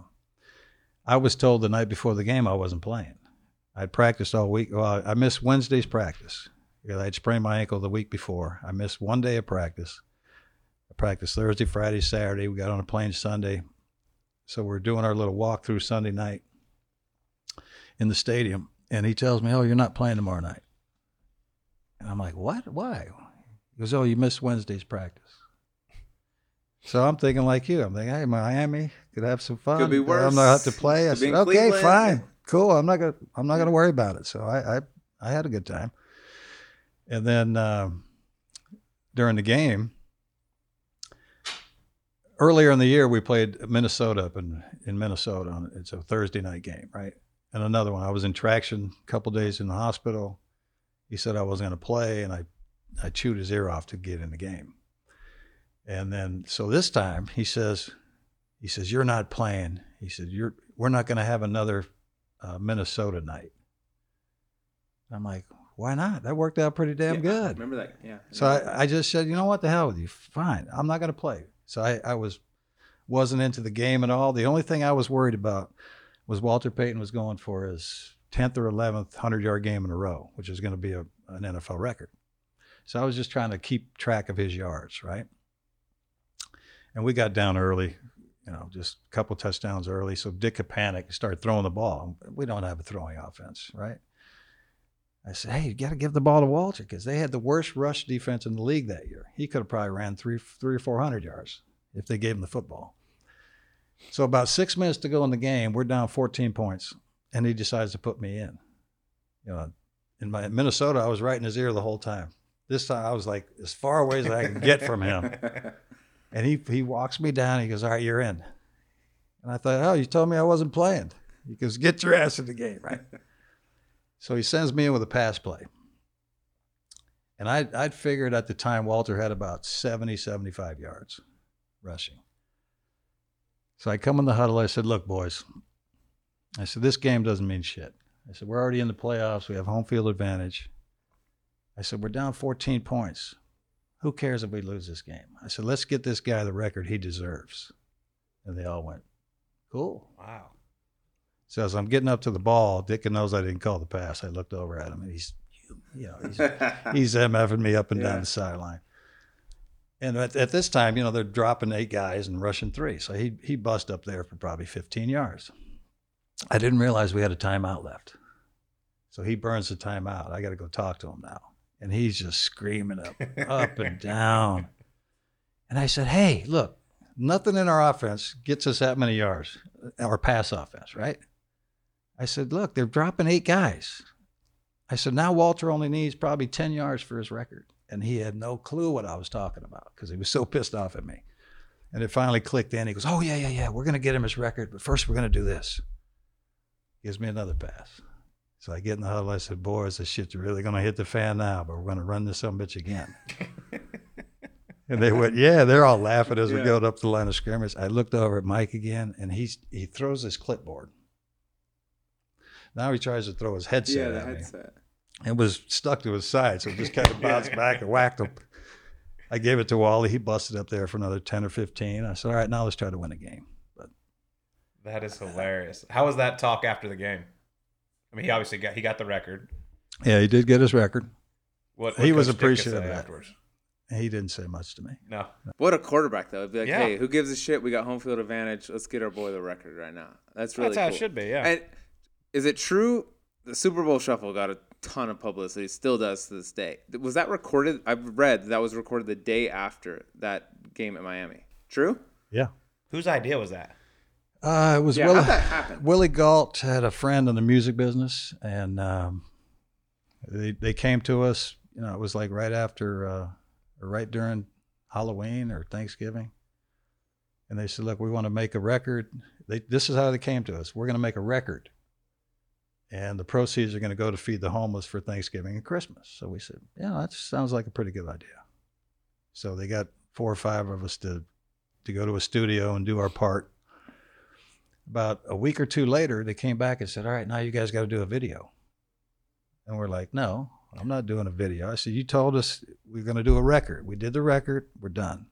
I was told the night before the game I wasn't playing. I'd practiced all week. Well, I missed Wednesday's practice because I'd sprained my ankle the week before. I missed one day of practice. I practiced Thursday, Friday, Saturday. We got on a plane Sunday. So we're doing our little walk through Sunday night in the stadium. And he tells me, Oh, you're not playing tomorrow night. And I'm like, What? Why? He goes, Oh, you missed Wednesday's practice. So I'm thinking like you. I'm thinking, hey, Miami could have some fun. Could be I'm worse. not have to play. I Could said, okay, Cleveland." fine, cool. I'm not gonna I'm not gonna worry about it. So I I, I had a good time. And then um, during the game, earlier in the year, we played Minnesota up in in Minnesota. On, it's a Thursday night game, right? And another one. I was in traction a couple days in the hospital. He said I wasn't going to play, and I I chewed his ear off to get in the game. And then so this time he says, he says you're not playing. He said you're we're not going to have another uh, Minnesota night. I'm like, why not? That worked out pretty damn Yeah, good. Remember that? Yeah. So I, I just said, you know what, the hell with you. Fine, I'm not going to play. So I, I was wasn't into the game at all. The only thing I was worried about was Walter Payton was going for his 10th or 11th 100 yard game in a row, which is going to be a, an NFL record. So I was just trying to keep track of his yards, right? And we got down early, you know, just a couple touchdowns early. So Dick could panic and start throwing the ball. We don't have a throwing offense, right? I said, hey, you got to give the ball to Walter because they had the worst rush defense in the league that year. He could have probably ran three, three or four hundred yards if they gave him the football. So about six minutes to go in the game, we're down 14 points, and he decides to put me in. You know, in my in Minnesota, I was right in his ear the whole time. This time, I was like as far away as I could get from him, and he he walks me down. He goes, "All right, you're in." And I thought, "Oh, you told me I wasn't playing." He goes, "Get your ass in the game, right?" So he sends me in with a pass play. And I'd, I'd figured at the time Walter had about 70, 75 yards rushing. So I come in the huddle. I said, Look, boys, I said, this game doesn't mean shit. I said, We're already in the playoffs. We have home field advantage. I said, We're down 14 points. Who cares if we lose this game? I said, Let's get this guy the record he deserves. And they all went, Cool. wow. So as I'm getting up to the ball, Dick knows I didn't call the pass. I looked over at him and he's, you know, he's, he's MFing me up and Yeah. down the sideline. And at, at this time, you know, they're dropping eight guys and rushing three. So he he bust up there for probably 15 yards. I didn't realize we had a timeout left. So he burns the timeout. I got to go talk to him now. And he's just screaming up, up and down. And I said, Hey, look, nothing in our offense gets us that many yards, our pass offense, right? I said, Look, they're dropping eight guys. I said, Now Walter only needs probably 10 yards for his record. And he had no clue what I was talking about because he was so pissed off at me. And it finally clicked in. He goes, Oh, yeah, yeah, yeah. We're going to get him his record, but first we're going to do this. Gives me another pass. So I get in the huddle. I said, Boys, this shit's really going to hit the fan now, but we're going to run this some bitch again. and they went, Yeah, they're all laughing as we Yeah. go up the line of scrimmage. I looked over at Mike again, and he's he throws his clipboard. Now he tries to throw his headset at me it was stuck to his side, so it just kind of bounced back and whacked him. I gave it to Wally. He busted up there for another 10 or 15. I said, all right, now let's try to win a game. But That is hilarious. How was that talk after the game? I mean, he obviously got he got the record. yeah, he did get his record. What, He was appreciative of afterwards? He didn't say much to me. No, What a quarterback though. It'd be like, Yeah. hey, who gives a shit? We got home field advantage. Let's get our boy the record right now. That's really that's how cool. it should be. Yeah. And is it true the Super Bowl Shuffle got a ton of publicity, still does to this day? Was that recorded? I've read that was recorded the day after that game at Miami. True? Yeah. Whose idea was that? Uh, it was Yeah, Willie, how'd that happen? Willie Gault had a friend in the music business, and um, they they came to us. You know, it was like right after, uh, or right during Halloween or Thanksgiving, and they said, "Look, we want to make a record." They, this is how they came to us. We're going to make a record, and the proceeds are going to go to feed the homeless for Thanksgiving and Christmas. So we said, "Yeah, that sounds like a pretty good idea." So they got four or five of us to to go to a studio and do our part about a week or two later, they came back and said, All right, now you guys got to do a video. And we're like, No, I'm not doing a video. I said, You told us we are going to do a record. We did the record. We're done.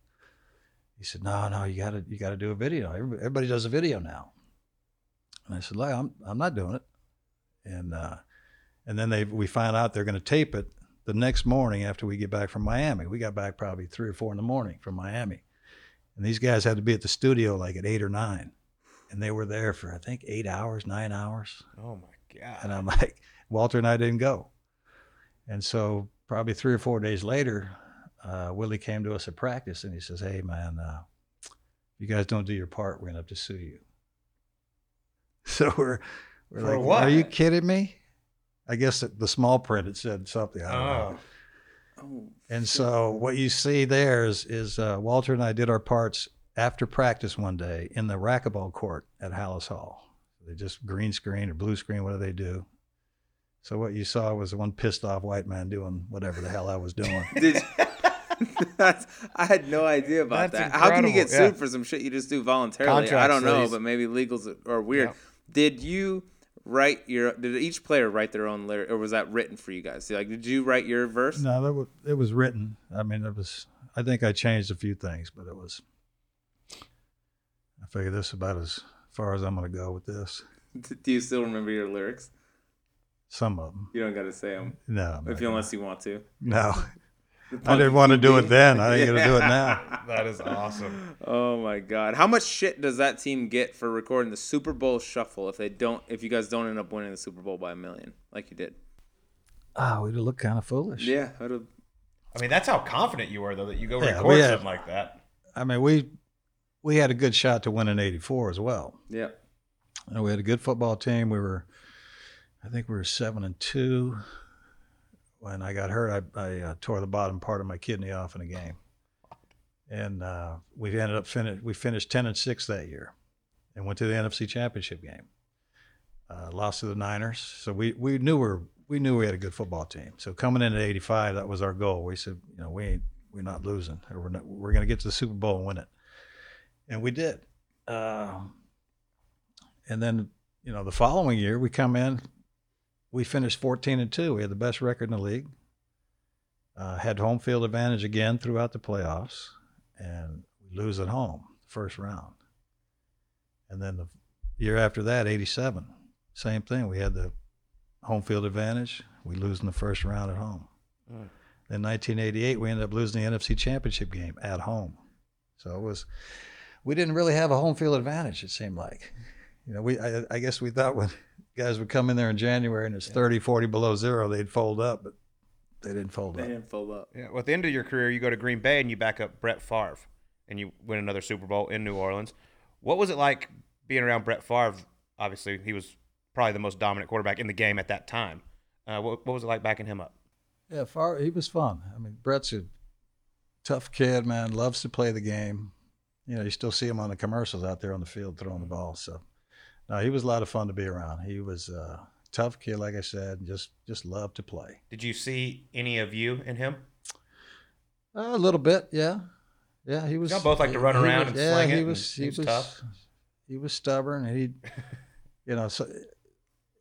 He said, No, no, you got to you got to do a video. Everybody, does a video now. And I said, Look, I'm I'm not doing it. And uh, and then they we find out they're going to tape it the next morning after we get back from Miami. We got back probably three or four in the morning from Miami. And these guys had to be at the studio like at eight or nine and they were there for I think eight hours, nine hours. Oh my god! And I'm like, Walter and I didn't go. And so probably three or four days later, uh, Willie came to us at practice and he says, "Hey man, uh, if you guys don't do your part, we're gonna have to sue you." So we're we're For like, what? "Are you kidding me?" I guess the- the small print it said something. I don't know. oh, Oh, And so what you see there is is uh, Walter and I did our parts after practice one day in the racquetball court at Halas Hall. They just green screen or blue screen, what do they do? So what you saw was one pissed off white man doing whatever the hell I was doing. Did I had no idea about That's that. How can you get sued yeah. for some shit you just do voluntarily? I don't know, freeze. but maybe legals are weird. Yeah. Did you write your? Did each player write their own lyric, or was that written for you guys? Like, did you write your verse? no, that was, it was written. I mean, it was. I think I changed a few things, but it was. I figured this is about as far as I'm going to go with this. Do you still remember your lyrics? Some of them. You don't got to say them No, if you, unless you want to. no. I didn't want to do it then. I ain't going to do it now. that is awesome. Oh my god! How much shit does that team get for recording the Super Bowl Shuffle if they don't? If you guys don't end up winning the Super Bowl by a million, like you did? Oh, we'd look kind of foolish. Yeah, I'd have- I mean, that's how confident you were, though, that you go Yeah, record had- something like that. I mean, we we had a good shot to win in '84 as well. yeah. And we had a good football team. We were, I think we were seven and two. When I got hurt, I, I uh, tore the bottom part of my kidney off in a game, and uh, we ended up finish. We finished ten and six that year, and went to the NFC Championship game. Uh, lost to the Niners, so we we knew we we knew we had a good football team. So coming in at '85, that was our goal. We said, you know, we ain't we're not losing. Or we're not, we're going to get to the Super Bowl and win it, and we did. Um, and then, you know, the following year we come in, we finished 14 and 2. We had the best record in the league. Uh, had home field advantage again throughout the playoffs, and we lose at home the first round. And then the year after that, 87, same thing. We had the home field advantage. We lose in the first round at home. Mm. In 1988, we ended up losing the NFC Championship game at home. So it was, we didn't really have a home field advantage. It seemed like, you know, we I, I guess we thought when guys would come in there in January and it's 30, 40 below zero, they'd fold up, but they didn't fold They up. They didn't fold up. Yeah, well, at the end of your career, you go to Green Bay and you back up Brett Favre, and you win another Super Bowl in New Orleans. What was it like being around Brett Favre? Obviously, he was probably the most dominant quarterback in the game at that time. Uh, what, what was it like backing him up? Yeah, Favre he was fun. I mean, Brett's a tough kid, man. Loves to play the game. You know, you still see him on the commercials out there on the field throwing the ball. So, no, he was a lot of fun to be around. He was a tough kid, like I said, and just just loved to play. Did you see any of you in him? Uh, a little bit, yeah, yeah. He was. Y'all both like to run he around was- and yeah, sling it he and was. he was was tough. He was stubborn, and he, you know, so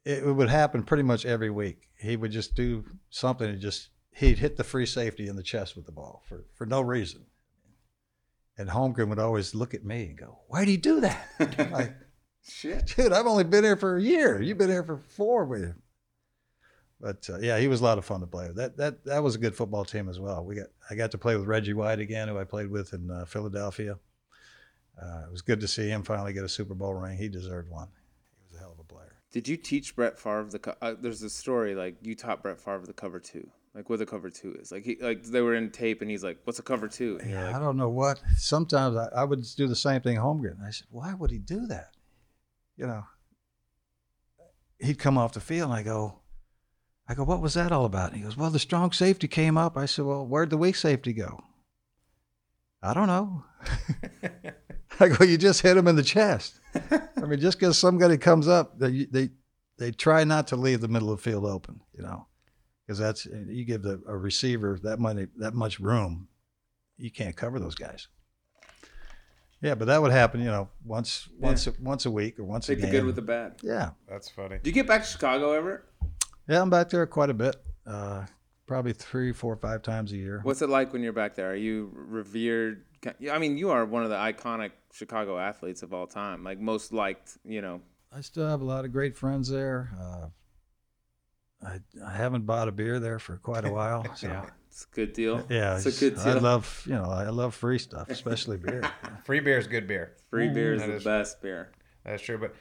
it, it would happen pretty much every week. He would just do something and just he'd hit the free safety in the chest with the ball for for no reason. And Holmgren would always look at me and go, "Why'd he do that?" Like, Shit. dude, I've only been here for a year. You've been here for four with him. But uh, yeah, he was a lot of fun to play with. That that that was a good football team as well. We got I got to play with Reggie White again, who I played with in uh, Philadelphia. Uh, it was good to see him finally get a Super Bowl ring. He deserved one. He was a hell of a player. Did you teach Brett Favre the? Co- uh, there's a story like you taught Brett Favre the cover two, like what the cover two is. Like he, like they were in tape, and he's like, "What's a cover two? Yeah, like, I don't know what. Sometimes I, I would do the same thing Holmgren. I said, why would he do that? You know, he'd come off the field and I go, I go, what was that all about? And he goes, well, the strong safety came up. I said, well, where'd the weak safety go? I don't know. I go, you just hit him in the chest. I mean, just because somebody comes up, they, they, they try not to leave the middle of the field open, you know, because that's, you give the, a receiver that money, that much room, you can't cover those guys. Yeah, but that would happen, you know, once once once a week or once take a the game. good with the bad. yeah, That's funny. Do you get back to Chicago ever? yeah, I'm back there quite a bit. Uh, probably three, four, five times a year. What's it like when you're back there? Are you revered? I mean, you are one of the iconic Chicago athletes of all time, like most liked. You know, I still have a lot of great friends there. Uh, I I haven't bought a beer there for quite a while. So yeah, it's a good deal. it's, it's a good deal. I deal. love you know I love free stuff, especially beer. Free beer is good beer. Free beer is That the is- best beer. That's true. But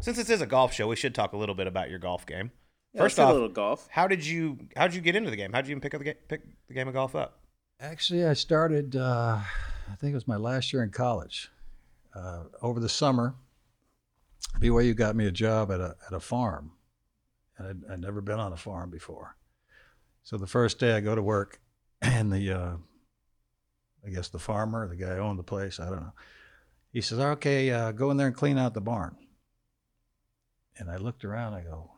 since this is a golf show, we should talk a little bit about your golf game. Yeah, First off, a little golf. how did you how did you get into the game? How did you even pick up the game, pick the game of golf up? Actually, I started. Uh, I think it was my last year in college. Uh, over the summer, BYU got me a job at a at a farm, and I'd, I'd never been on a farm before. So the first day I go to work, and the uh, I guess the farmer, the guy who owned the place, I don't know. He says, "Okay, uh, go in there and clean out the barn." And I looked around. I go,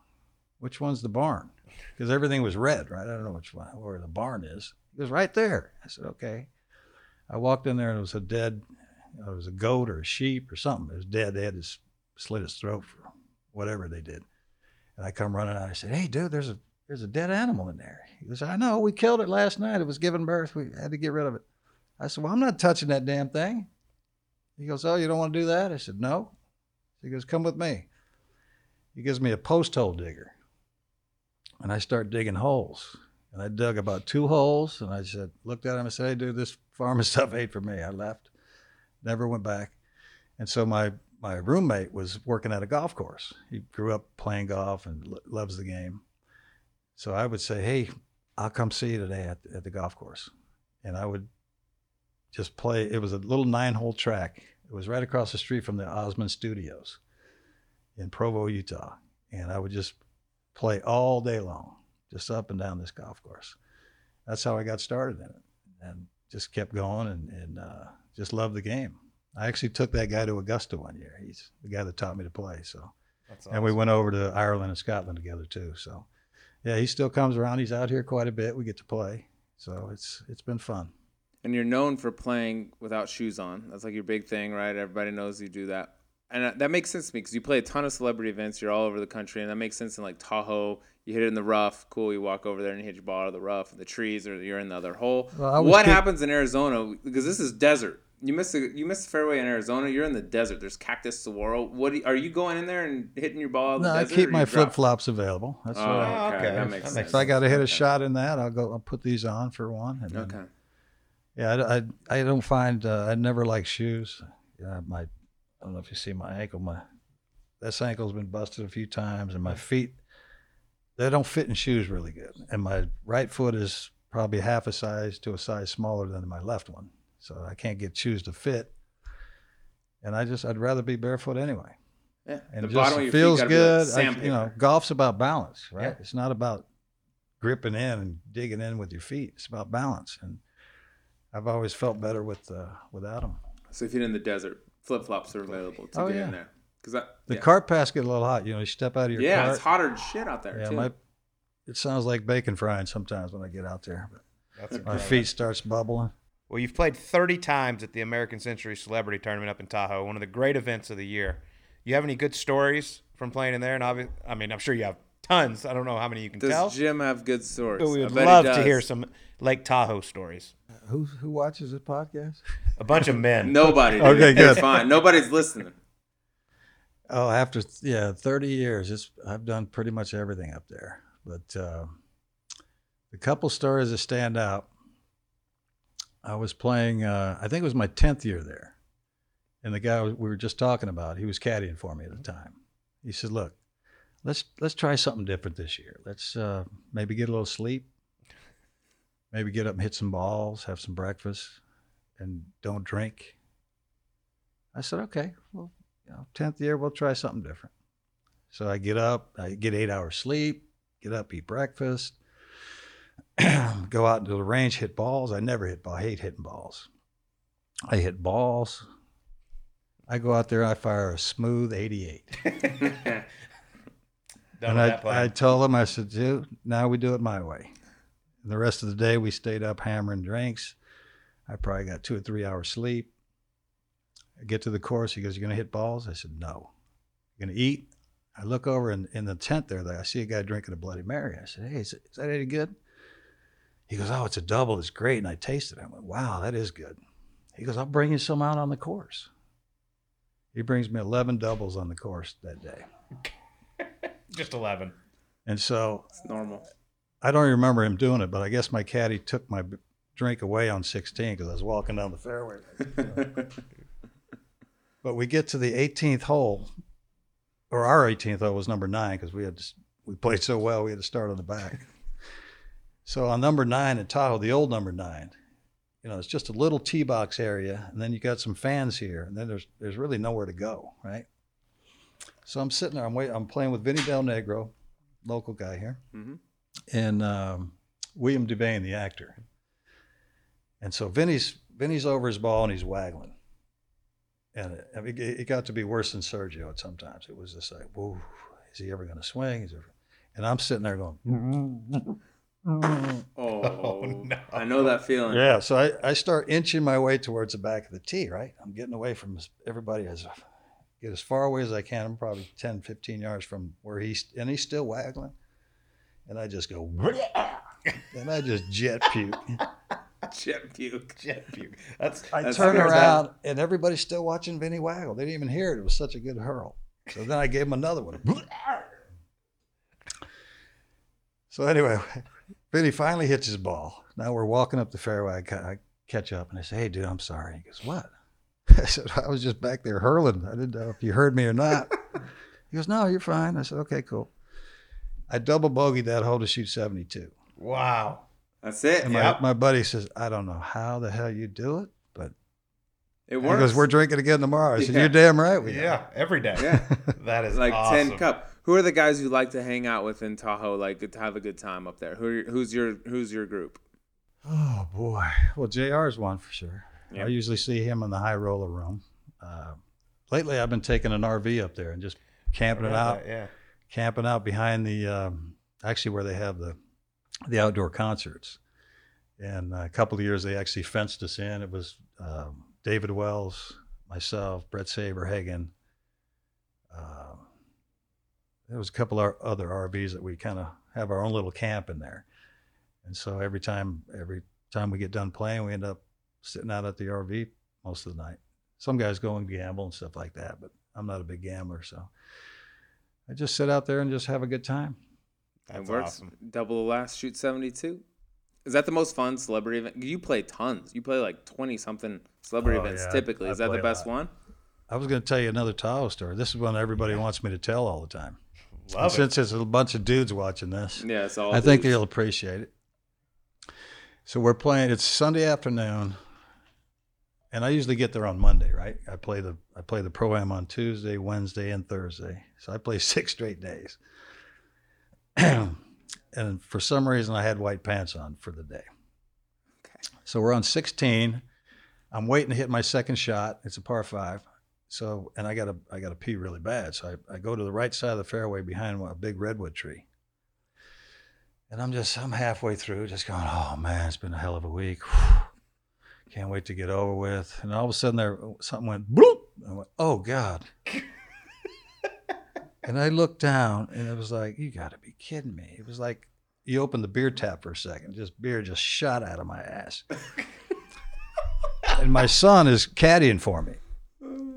"Which one's the barn?" Because everything was red, right? I don't know which one where the barn is. He goes, "Right there." I said, "Okay." I walked in there and it was a dead, it was a goat or a sheep or something. It was dead. They had to slit its throat for whatever they did. And I come running out. I said, "Hey, dude, there's a there's a dead animal in there." He goes, "I know. We killed it last night. It was giving birth. We had to get rid of it." I said, "Well, I'm not touching that damn thing." He goes, "Oh, you don't want to do that?" I said, "No." He goes, "Come with me." He gives me a post hole digger, and I start digging holes. And I dug about two holes, and I said, looked at him and said, "Hey, dude, this farming stuff ain't for me." I left, never went back. And so my my roommate was working at a golf course. He grew up playing golf and lo- loves the game. So I would say, "Hey, I'll come see you today at, at the golf course," and I would just play. It was a little nine hole track. It was right across the street from the Osmond Studios in Provo, Utah, and I would just play all day long, just up and down this golf course. That's how I got started in it, and just kept going and, and uh, just loved the game. I actually took that guy to Augusta one year. He's the guy that taught me to play. So, That's and we went over to Ireland and Scotland together too. So, yeah, he still comes around. He's out here quite a bit. We get to play, so it's it's been fun. And you're known for playing without shoes on. That's like your big thing, right? Everybody knows you do that. And that- that makes sense to me because you play a ton of celebrity events. You're all over the country, and that makes sense in like Tahoe. You hit it in the rough, cool. You walk over there and you hit your ball out of the rough, and the trees, or you're in the other hole. Well, what kick- happens in Arizona? Because this is desert. You missed a, you missed the fairway in Arizona. You're in the desert. There's cactus saguaro. What you- are you going in there and hitting your ball? No, the I keep my flip flops available. That's Oh, I, okay. okay. That makes sense. if I got to hit a Okay. shot in that, I'll go. I'll put these on for one. And then, Okay. Yeah, I, I, I don't find uh, I never like shoes. Yeah, my I don't know if you see my ankle. My this ankle's been busted a few times, and my feet they don't fit in shoes really good. And my right foot is probably half a size to a size smaller than my left one, so I can't get shoes to fit. And I just I'd rather be barefoot anyway. Yeah. And the it bottom just of your feels feet good. Gotta I- you know, golf's about balance, right? Yeah. It's not about gripping in and digging in with your feet. It's about balance, and I've always felt better with uh, without them. So if you're in the desert, flip flops are available to Oh, get yeah. in there. Because The yeah. cart paths get a little hot. You know, you step out of your yeah, cart. it's hotter than shit out there yeah, too. my it sounds like bacon frying sometimes when I get out there. But That's my incredible. feet starts bubbling. Well, you've played 30 times at the American Century Celebrity Tournament up in Tahoe, one of the great events of the year. You have any good stories from playing in there? And obvi- I mean, I'm sure you have tons. I don't know how many you can Does tell. Does Jim have good stories? But we I would bet love to hear some Lake Tahoe stories. Who who watches this podcast? A bunch of men. Nobody. dude. Okay, good. It's fine. Nobody's listening. Oh, after yeah, thirty years, it's I've done pretty much everything up there. But uh, the couple stories that stand out. I was playing. Uh, I think it was my tenth year there, and the guy we were just talking about, he was caddying for me at the time. He said, "Look, let's let's try something different this year. Let's uh, maybe get a little sleep, maybe get up and hit some balls, have some breakfast, and don't drink." I said, "Okay, well, you know, 10th year, we'll try something different. So I get up, I get eight hours sleep, get up, eat breakfast, go out into the range, hit balls. I never hit ball. I hate hitting balls. I hit balls. I go out there, I fire a smooth 88. And I. I told him, I said, dude, now we do it my way. And the rest of the day, we stayed up hammering drinks. I probably got two or three hours sleep. I get to the course. He goes, You're going to hit balls? I said, No. You're going to eat? I look over in, in the tent there, I see a guy drinking a Bloody Mary. I said, Hey, is, is that any good? He goes, Oh, it's a double. It's great. And I tasted it. I went, Wow, that is good. He goes, I'll bring you some out on the course. He brings me 11 doubles on the course that day. Just 11. And so It's normal. I don't even remember him doing it, but I guess my caddy took my drink away on 16 because I was walking down the fairway. but we get to the 18th hole, or our 18th hole was number nine because we had to, we played so well we had to start on the back. So on number nine in Tahoe, the old number nine, you know, it's just a little tee box area, and then you got some fans here, and then there's there's really nowhere to go, right? So I'm sitting there, I'm wait, I'm playing with Vinny Del Negro, local guy here Mhm. and um, William Devane, the actor. And so Vinny's Vinny's over his ball and he's waggling, and it, I mean, it it got to be worse than Sergio at sometimes. It was just like, "Whoa, is he ever going to swing?" Is ever... And I'm sitting there going, Mm. Oh, oh, no. I know that feeling. "Yeah." So I, I start inching my way towards the back of the tee. Right, I'm getting away from everybody as get as far away as I can. I'm probably 10, 15 yards from where he's and he's still waggling, and I just go, and I just jet puke. Jet puke. Jet puke. That's, I That's turned fair. around and everybody's still watching Vinny waggle. They didn't even hear it. It was such a good hurl. So then I gave him another one. so anyway, Vinny finally hits his ball. Now we're walking up the fairway. I, catch up and I say, "Hey, dude, I'm sorry." He goes, "What?" I said, "I was just back there hurling. I didn't know if you heard me or not." He goes, "No, you're fine." I said, "Okay, cool." I double bogeyed that hole to shoot 72. wow. That's it. And Yeah. my, my buddy says, "I don't know how the hell you do it, but." It He works. goes, "We're drinking again tomorrow." I said, Yeah. "You're damn right." We are." Yeah, every day. Yeah. That is like awesome. 10 cup. Who are the guys you like to hang out with in Tahoe, like to have a good time up there? Who are, who's your who's your group? Oh boy. Well, Jr. is one for sure. Yeah. I usually see him in the high roller room. Uh, lately, I've been taking an RV up there and just camping it out, Yeah. camping out behind the um, actually where they have the the outdoor concerts. And a couple of years, they actually fenced us in. It was um, David Wells, myself, Bret Saberhagen. Uh, there was a couple of other RVs that we kind of have our own little camp in there. And so every time, every time we get done playing, we end up sitting out at the RV most of the night. Some guys go and gamble and stuff like that, but I'm not a big gambler, so I just sit out there and just have a good time. That's it works. awesome. Double the last, shoot 72. Is that the most fun celebrity event? You play tons. You play like 20 something celebrity Oh, events yeah, I- typically. I Is that the best one? I was going to tell you another Tahoe story. This is one everybody wants me to tell all the time. Love it. since there's a bunch of dudes watching this, Yeah, it's all I think they'll appreciate it. So we're playing. It's Sunday afternoon, and I usually get there on Monday, right? I play the I play the pro am on Tuesday, Wednesday, and Thursday. So I play six straight days. and for some reason, I had white pants on for the day. Okay. So we're on 16. I'm waiting to hit my second shot. It's a par five. So and I got to I got to pee really bad. So I, I go to the right side of the fairway behind a big redwood tree. And I'm just, I'm halfway through, just going, oh man, it's been a hell of a week. Can't wait to get over with. And all of a sudden, there something went bloop. I went, oh God. and I looked down, and it was like, you got to be kidding me. It was like you opened the beer tap for a second, just beer just shot out of my ass. and my son is caddying for me.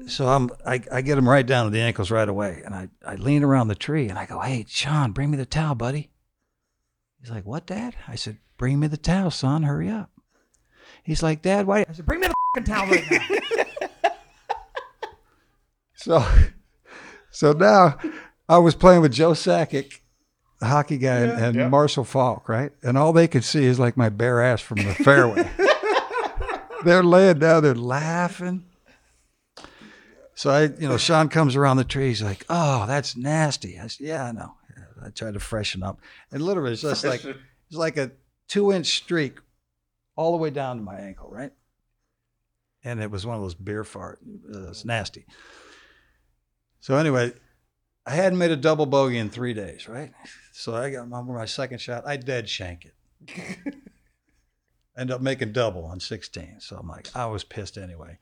So I'm, I, I get him right down to the ankles right away, and I, I lean around the tree and I go, "Hey, Sean, bring me the towel, buddy." He's like, "What, Dad?" I said, "Bring me the towel, son. Hurry up." He's like, "Dad, why?" I said, "Bring me the fucking towel right now." so, so now I was playing with Joe Sakic, the hockey guy, and, and yeah. Marshall Faulk, right? And all they could see is like my bare ass from the fairway. They're laying down there laughing. So I, you know, Sean comes around the tree. He's like, "Oh, that's nasty." I said, "Yeah, I know." I tried to freshen up, and literally, it's just like it's like a two-inch streak all the way down to my ankle, right? And it was one of those beer fart. Uh, it's nasty. So anyway, I hadn't made a double bogey in three days, right? So I got my, my second shot. I dead shank it. End up making double on 16. So I'm like, I was pissed anyway.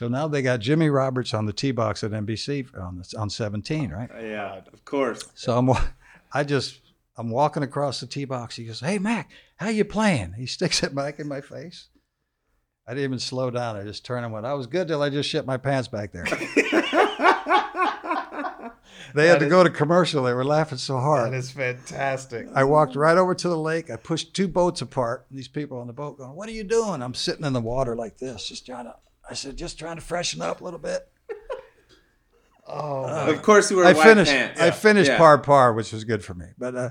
So now they got Jimmy Roberts on the tee box at NBC on the, on 17, right? Yeah, of course. So I'm, I just, I'm walking across the tee box. He goes, "Hey Mac, how you playing?" He sticks it back in my face. I didn't even slow down. I just turned and went. I was good till I just shit my pants back there. they had That to is- go to commercial. They were laughing so hard. is fantastic. I walked right over to the lake. I pushed two boats apart. These people on the boat going, "What are you doing?" I'm sitting in the water like this, just trying to. I said, "Just trying to freshen up a little bit." Oh, uh, Of course, you were I finished. pants. I finished Yeah. par par, which was good for me. But uh,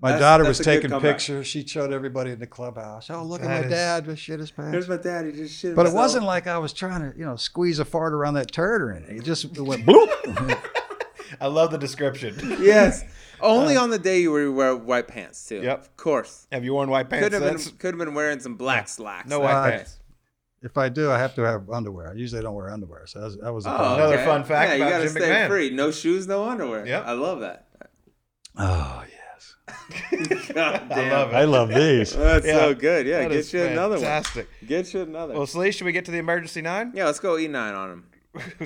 my That's- daughter that's was taking pictures. She showed everybody in the clubhouse. Oh, look That at my is- dad just shit his pants. Here's my dad. He just shit. But it wasn't like I was trying to, you know, squeeze a fart around that turd or anything. It just it went bloop. I love the description. Yes. Only uh, on the day you were wear white pants too. Yep. Of course. Have you worn white pants? Could have been since? could have been wearing some black slacks. No white I- pants. If I do, I have to have underwear. I usually don't wear underwear, so that was, that was a Oh. Another okay. fun fact yeah, you gotta stay McMahon. free. No shoes, no underwear. Yeah, I love that. Oh yes, God I love it. I love these. That's Yeah. so good. Yeah, That get you another one. fantastic. Get you another. Well, Slee, should we get to the emergency nine? yeah, let's go E nine on him.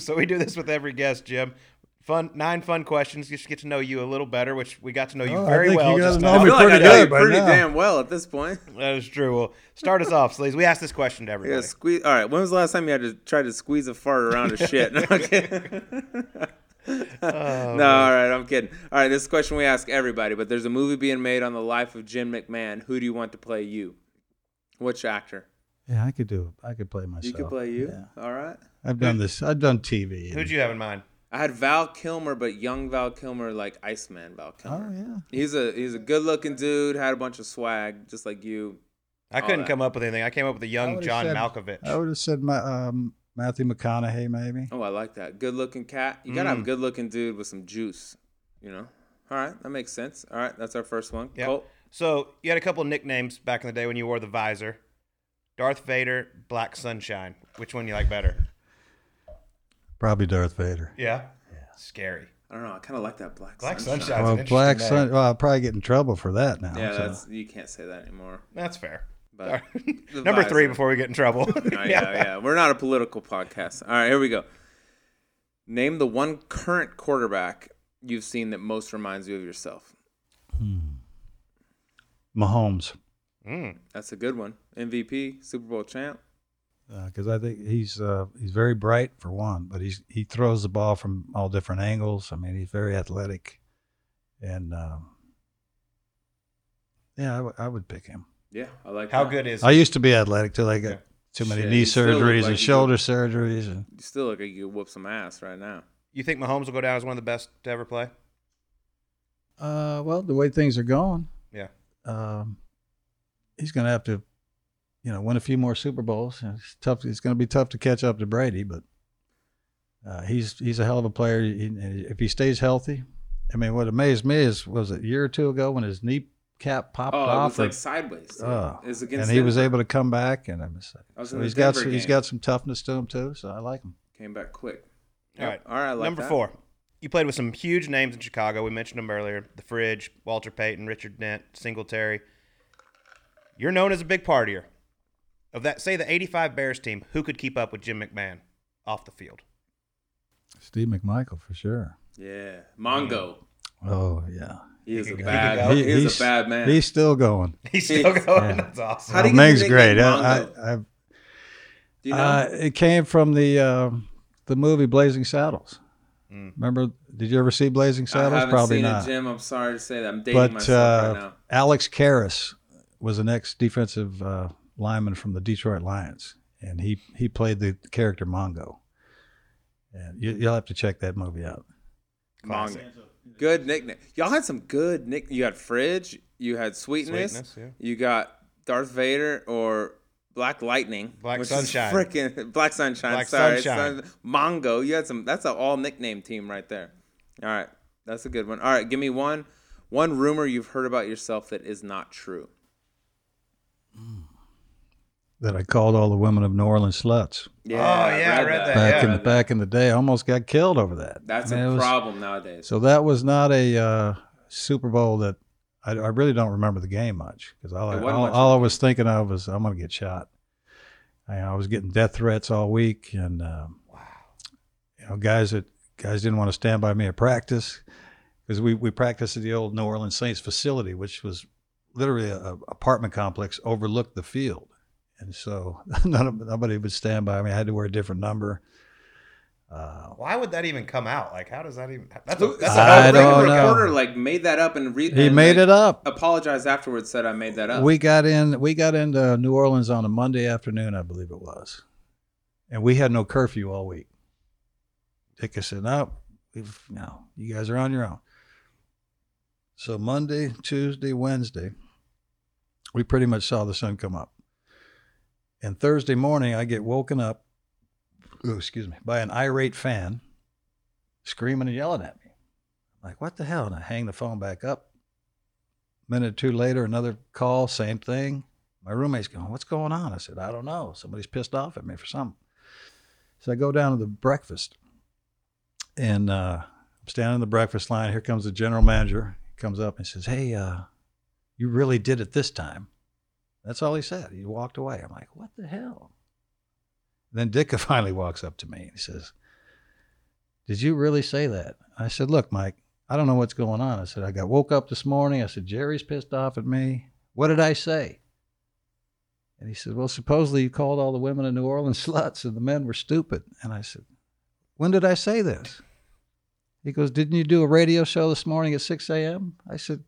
so we do this with every guest, Jim. Fun nine fun questions just to get to know you a little better, which we got to know you Oh, I very think you well. gotta just know now. me feel like pretty good pretty now. damn well at this point. That is true. Well, start us off, Sleaze. We ask this question to everybody. Yeah, squeeze. All right. When was the last time you had to try to squeeze a fart around a shit? No, I'm kidding. Oh, no, all right. I'm kidding. All right. This question we ask everybody, but there's a movie being made on the life of Jim McMahon. Who do you want to play you? Which actor? Yeah, I could do. It. I could play myself. You could play you. Yeah. All right. I've done this. I've done TV. Who'd you have in mind? I had Val Kilmer, but young Val Kilmer, like Iceman Val Kilmer. Oh yeah. He's a he's a good looking dude. Had a bunch of swag, just like you. I couldn't that. come up with anything. I came up with a I young John said- Malkovich. I would have said my um, Matthew McConaughey maybe. Oh, I like that. Good looking cat. You gotta have Mm. a good looking dude with some juice. You know. All right, that makes sense. All right, that's our first one. Yep. Colt? So you had a couple of nicknames back in the day when you wore the visor. Darth Vader, Black Sunshine. Which one you like better? Probably Darth Vader. Yeah. Scary. I don't know. I kind of like that black. Black sunshine. Sunshine. That's well, Black interesting Sun. Well, I'll probably get in trouble for that now. Yeah, so. that's you can't say that anymore. That's fair. But the Number three visor. before we get in trouble. Oh, yeah, yeah. We're not a political podcast. All right, here we go. Name the one current quarterback you've seen that most reminds you of yourself. Hmm. Mahomes. Mm. That's a good one. MVP, Super Bowl champ. Because I think he's uh, he's very bright for one, but he's he throws the ball from all different angles. I mean, he's very athletic, and um, yeah, I, w- I would pick him. Yeah, I like How that. good is I used to be athletic till I got Yeah. too many Shit, knee you still look surgeries like and you shoulder surgeries, and You still look like you could whoop some ass right now. You think Mahomes will go down as one of the best to ever play? uh, well, the way things are going, Yeah. um, he's going to have to, you know, win a few more Super Bowls. It's tough. It's going to be tough to catch up to Brady, but uh, he's he's a hell of a player. He, if he stays healthy, I mean, what amazed me is was it a year or two ago when his kneecap popped Oh, it off, was like sideways. Oh, it was against and he was able to come back, and I'm just, I was so in the he's got Denver some, he's game. got some toughness to him too. So I like him. Came back quick. All right. All right. I like Number that. four. You played with some huge names in Chicago. We mentioned them earlier: the Fridge, Walter Payton, Richard Dent, Singletary. You're known as a big partier. Of that, say the '85 Bears team, who could keep up with Jim McMahon off the field? Steve McMichael for sure. Yeah, Mongo. Oh yeah, He is a bad. He He, go. is he's- a bad man. He's still going. He's still going. Yeah. That's awesome. How do you get Ming's great. nickname I, I, I, Do you know? uh, it came from the uh, the movie Blazing Saddles. Mm. Remember? Did you ever see Blazing I Saddles? haven't Probably seen not. it, Jim. I'm sorry to say that. I'm dating but myself right uh, now. Alex Karras was an ex defensive uh, lineman from the Detroit Lions, and he he played the character Mongo. And you, you'll have to check that movie out. Mongo. Good nickname. Y'all had some good nick. You had Fridge. You had Sweetness. Sweetness, yeah. You got Darth Vader or Black Lightning. Black which Sunshine. Freaking Black Sunshine. Black sorry. Sunshine. Sun- Mongo. You had some. That's an all nickname team right there. All right. That's a good one. All right. Give me one. One rumor you've heard about yourself that is not true. Mm. That I called all the women of New Orleans sluts. Oh, yeah, I read that, Back yeah. in the back in the day, I almost got killed over that. That's I mean, a was- problem nowadays. So that was not a uh, Super Bowl that I, I really don't remember the game much because all, I, wasn't all, much all I was thinking of was I'm going to get shot. I, I was getting death threats all week, and um, you know, guys that guys didn't want to stand by me at practice because we we practiced at the old New Orleans Saints facility, which was literally a, a apartment complex overlooked the field, and so none of, nobody would stand by me. I had to wear a different number. Uh, Why would that even come out? Like, how does that even? That's a, that's so a I a don't know. reporter like made that up and re- he and, made like, it up. Apologized afterwards. Said I made that up. We got in. We got into New Orleans on a Monday afternoon, I believe it was, and we had no curfew all week. Dick said, "No, we've no. You guys are on your own." So Monday, Tuesday, Wednesday, we pretty much saw the sun come up. And Thursday morning, I get woken up. oh, excuse me, by an irate fan, screaming and yelling at me. I'm like, what the hell? And I hang the phone back up A minute or two later, another call, same thing. My roommate's going, What's going on? I said, I don't know. Somebody's pissed off at me for something. So I go down to the breakfast and uh, I'm standing in the breakfast line. Here comes the general manager. He comes up and says, Hey, uh, you really did it this time. That's all he said. He walked away. I'm like, What the hell? Then Dick finally walks up to me and he says, Did you really say that? I said, Look, Mike, I don't know what's going on. I said, I got woke up this morning. I said, Jerry's pissed off at me. What did I say? And he said, Well, supposedly you called all the women in New Orleans sluts and the men were stupid. And I said, When did I say this? He goes, Didn't you do a radio show this morning at 6 a.m.? I said,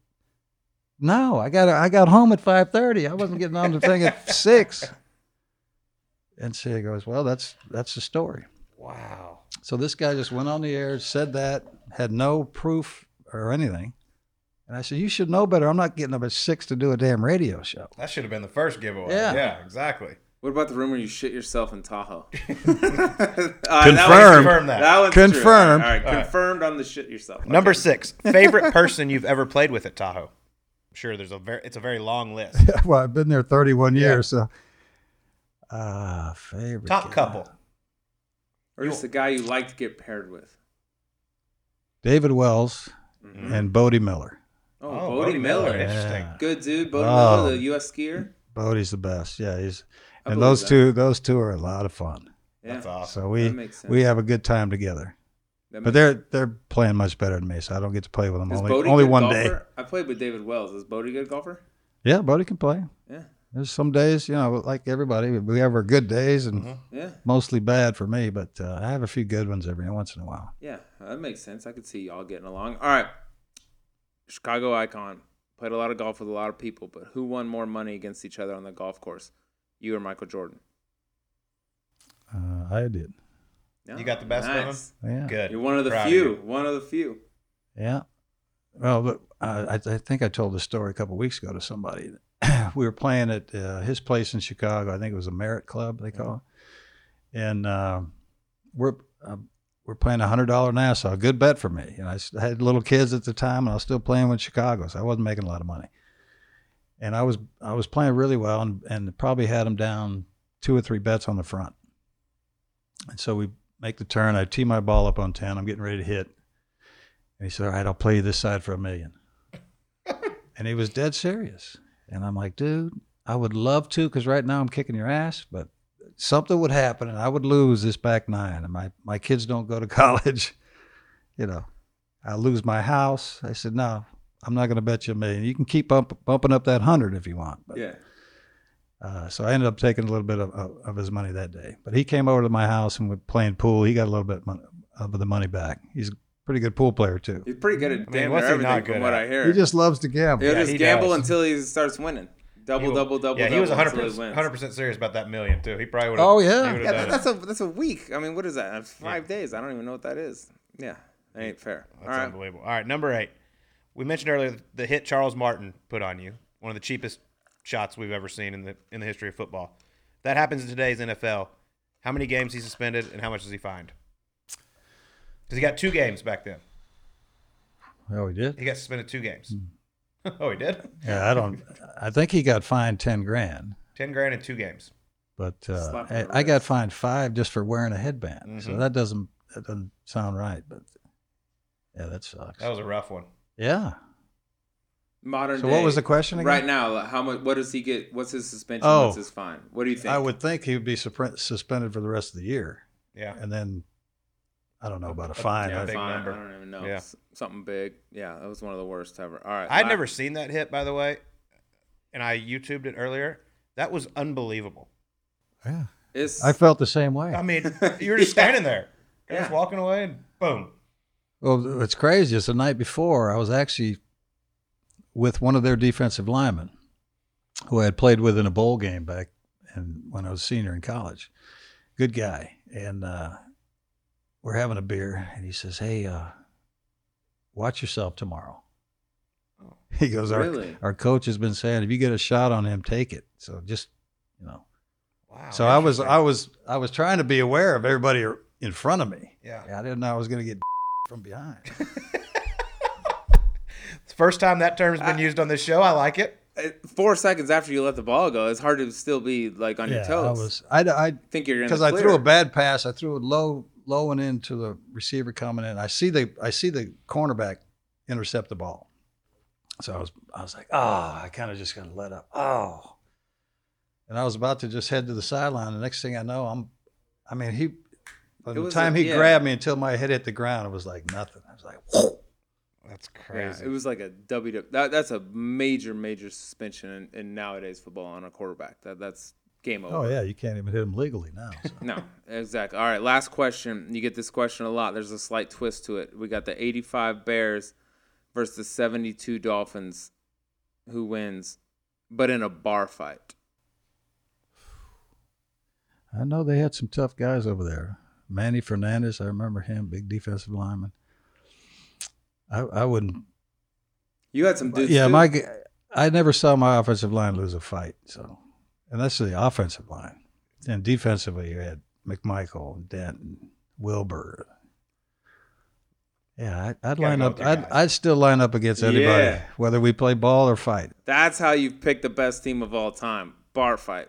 No, I got I got home at 5:30. I wasn't getting on the thing at six. And so he goes, Well, that's that's the story. wow. So this guy just went on the air, said that, had no proof or anything. And I said, You should know better. I'm not getting up at six to do a damn radio show. That should have been the first giveaway. Yeah. Yeah, exactly. What about the rumor you shit yourself in Tahoe? Confirmed. Confirm that. That one's true. Confirmed. All right, All right. confirmed on the shit yourself. Number six, favorite person you've ever played with at Tahoe. I'm sure, there's a very it's a very long list. well, I've been there 31 Yeah. years. So, uh, favorite Top guy. couple. Or just the guy you like to get paired with. David Wells Mhm. and Bode Miller. Oh, Oh, Bode, Bode Miller. Miller. Interesting. Yeah. Good dude. Bode Oh. Miller, the U.S. skier. Bode's the best. Yeah, he's I and those that. two those two are a lot of fun. Yeah. That's awesome. So we That makes sense. we have a good time together. But they're they're playing much better than me, so I don't get to play with them Is only Bode only one golfer? day. I played with David Wells. Is Bode a good golfer? Yeah, Bode can play. Yeah. There's some days, you know, like everybody, we have our good days and Mm-hmm. Yeah, mostly bad for me, but uh, I have a few good ones every once in a while. yeah, that makes sense. I could see y'all getting along. All right, Chicago icon played a lot of golf with a lot of people, but who won more money against each other on the golf course, you or Michael Jordan? Uh, I did. No, You got the best of 'em? nice. Yeah. Good. You're one of the Proud few. you. One of the few. Yeah. Well, but uh, I, I think I told this story a couple weeks ago to somebody. we were playing at uh, his place in Chicago. I think it was a Merit Club they call it, and uh, we're uh, we're playing a hundred dollar Nassau. Good bet for me. And I s- had little kids at the time, and I was still playing with Chicago, so I wasn't making a lot of money. And I was I was playing really well, and, and probably had them down two or three bets on the front. And so we make the turn. I tee my ball up on ten. I'm getting ready to hit. And he said, All right, I'll play you this side for a million. and he was dead serious. And I'm like, Dude, I would love to because right now I'm kicking your ass, but something would happen and I would lose this back nine. And my, my kids don't go to college. you know, I'll lose my house. I said, No, I'm not going to bet you a million. You can keep bump, bumping up that hundred if you want. But, Yeah. Uh, so I ended up taking a little bit of, of, of his money that day. But he came over to my house and we're playing pool. He got a little bit of the money back. He's a pretty good pool player, too. He's pretty good at mean, damn near everything good from what at? I hear. He just loves to gamble. He'll Yeah, just he gamble does. until he starts winning. Double, will- double, double, Yeah, double. he was 100 percent serious about that million too. He probably would. Have. Oh, yeah. Yeah, that, that's a that's a week. I mean, what is that? That's five days. I don't even know what that is. Yeah, that ain't fair. That's All right. unbelievable. All right, number eight. We mentioned earlier the hit Charles Martin put on you, one of the cheapest shots we've ever seen in the in the history of football. That happens in today's NFL. How many games he suspended and how much does he fined? Because he got two games back then. Oh, he did? He got suspended two games. oh, he did. Yeah, I don't. I think he got fined ten grand, Ten grand in two games. but uh, I, I got fined five just for wearing a headband. So Mhm. that doesn't that doesn't sound right. But yeah, that sucks. That was a rough one. yeah. Modern. So day, what was the question again? Right now, how much? What does he get? What's his suspension? Oh. What's his fine? What do you think? I would think he would be suspended for the rest of the year, Yeah. and then I don't know about a fine. yeah, I- big fine. number. I don't even know. Yeah. Something big. Yeah, that was one of the worst ever. All right. I'd la- never seen that hit, by the way, and I YouTubed it earlier. That was unbelievable. yeah, It's, I felt the same way. I mean, you were just Yeah. standing there, You're just Yeah. walking away, and boom. Well, it's crazy is the night before I was actually with one of their defensive linemen who I had played with in a bowl game back and when I was a senior in college. Good guy. And uh, we're having a beer and he says, Hey, uh, watch yourself tomorrow. Oh. He goes, our, Really? our coach has been saying if you get a shot on him, take it. So just you know. Wow. So I was. I was I was trying to be aware of everybody in front of me. Yeah. I didn't know I was gonna get from behind. It's the first time that term's been used on this show. I like it. Four seconds after you let the ball go, it's hard to still be like on your Yeah, toes. I was. I, I think you're in because I threw a bad pass. I threw it low, low and into the receiver coming in. I see the I see the cornerback intercept the ball. So I was I was like, oh, I kind of just got to let up. Oh, and I was about to just head to the sideline. The next thing I know, I'm. I mean, he. By the time a- he yeah. grabbed me until my head hit the ground, it was like nothing. I was like, Whoa. That's crazy. Yeah, crazy. it was like a W. That, that's a major, major suspension in, in nowadays football on a quarterback. That that's game oh, over. oh yeah, you can't even hit him legally now. So. No, exactly. All right, last question. You get this question a lot. There's a slight twist to it. We got the 85 Bears versus the 72 Dolphins. Who wins? But in a bar fight. I know they had some tough guys over there. Manny Fernandez, I remember him, big defensive lineman. I, I wouldn't. You had some dudes. yeah, too. my I never saw my offensive line lose a fight. So, and that's the offensive line. And defensively, you had McMichael, Denton, Wilber. Yeah, I'd, I'd line up. I'd. I'd still line up against anybody, Yeah. whether we play ball or fight. That's how you pick the best team of all time. Bar fight.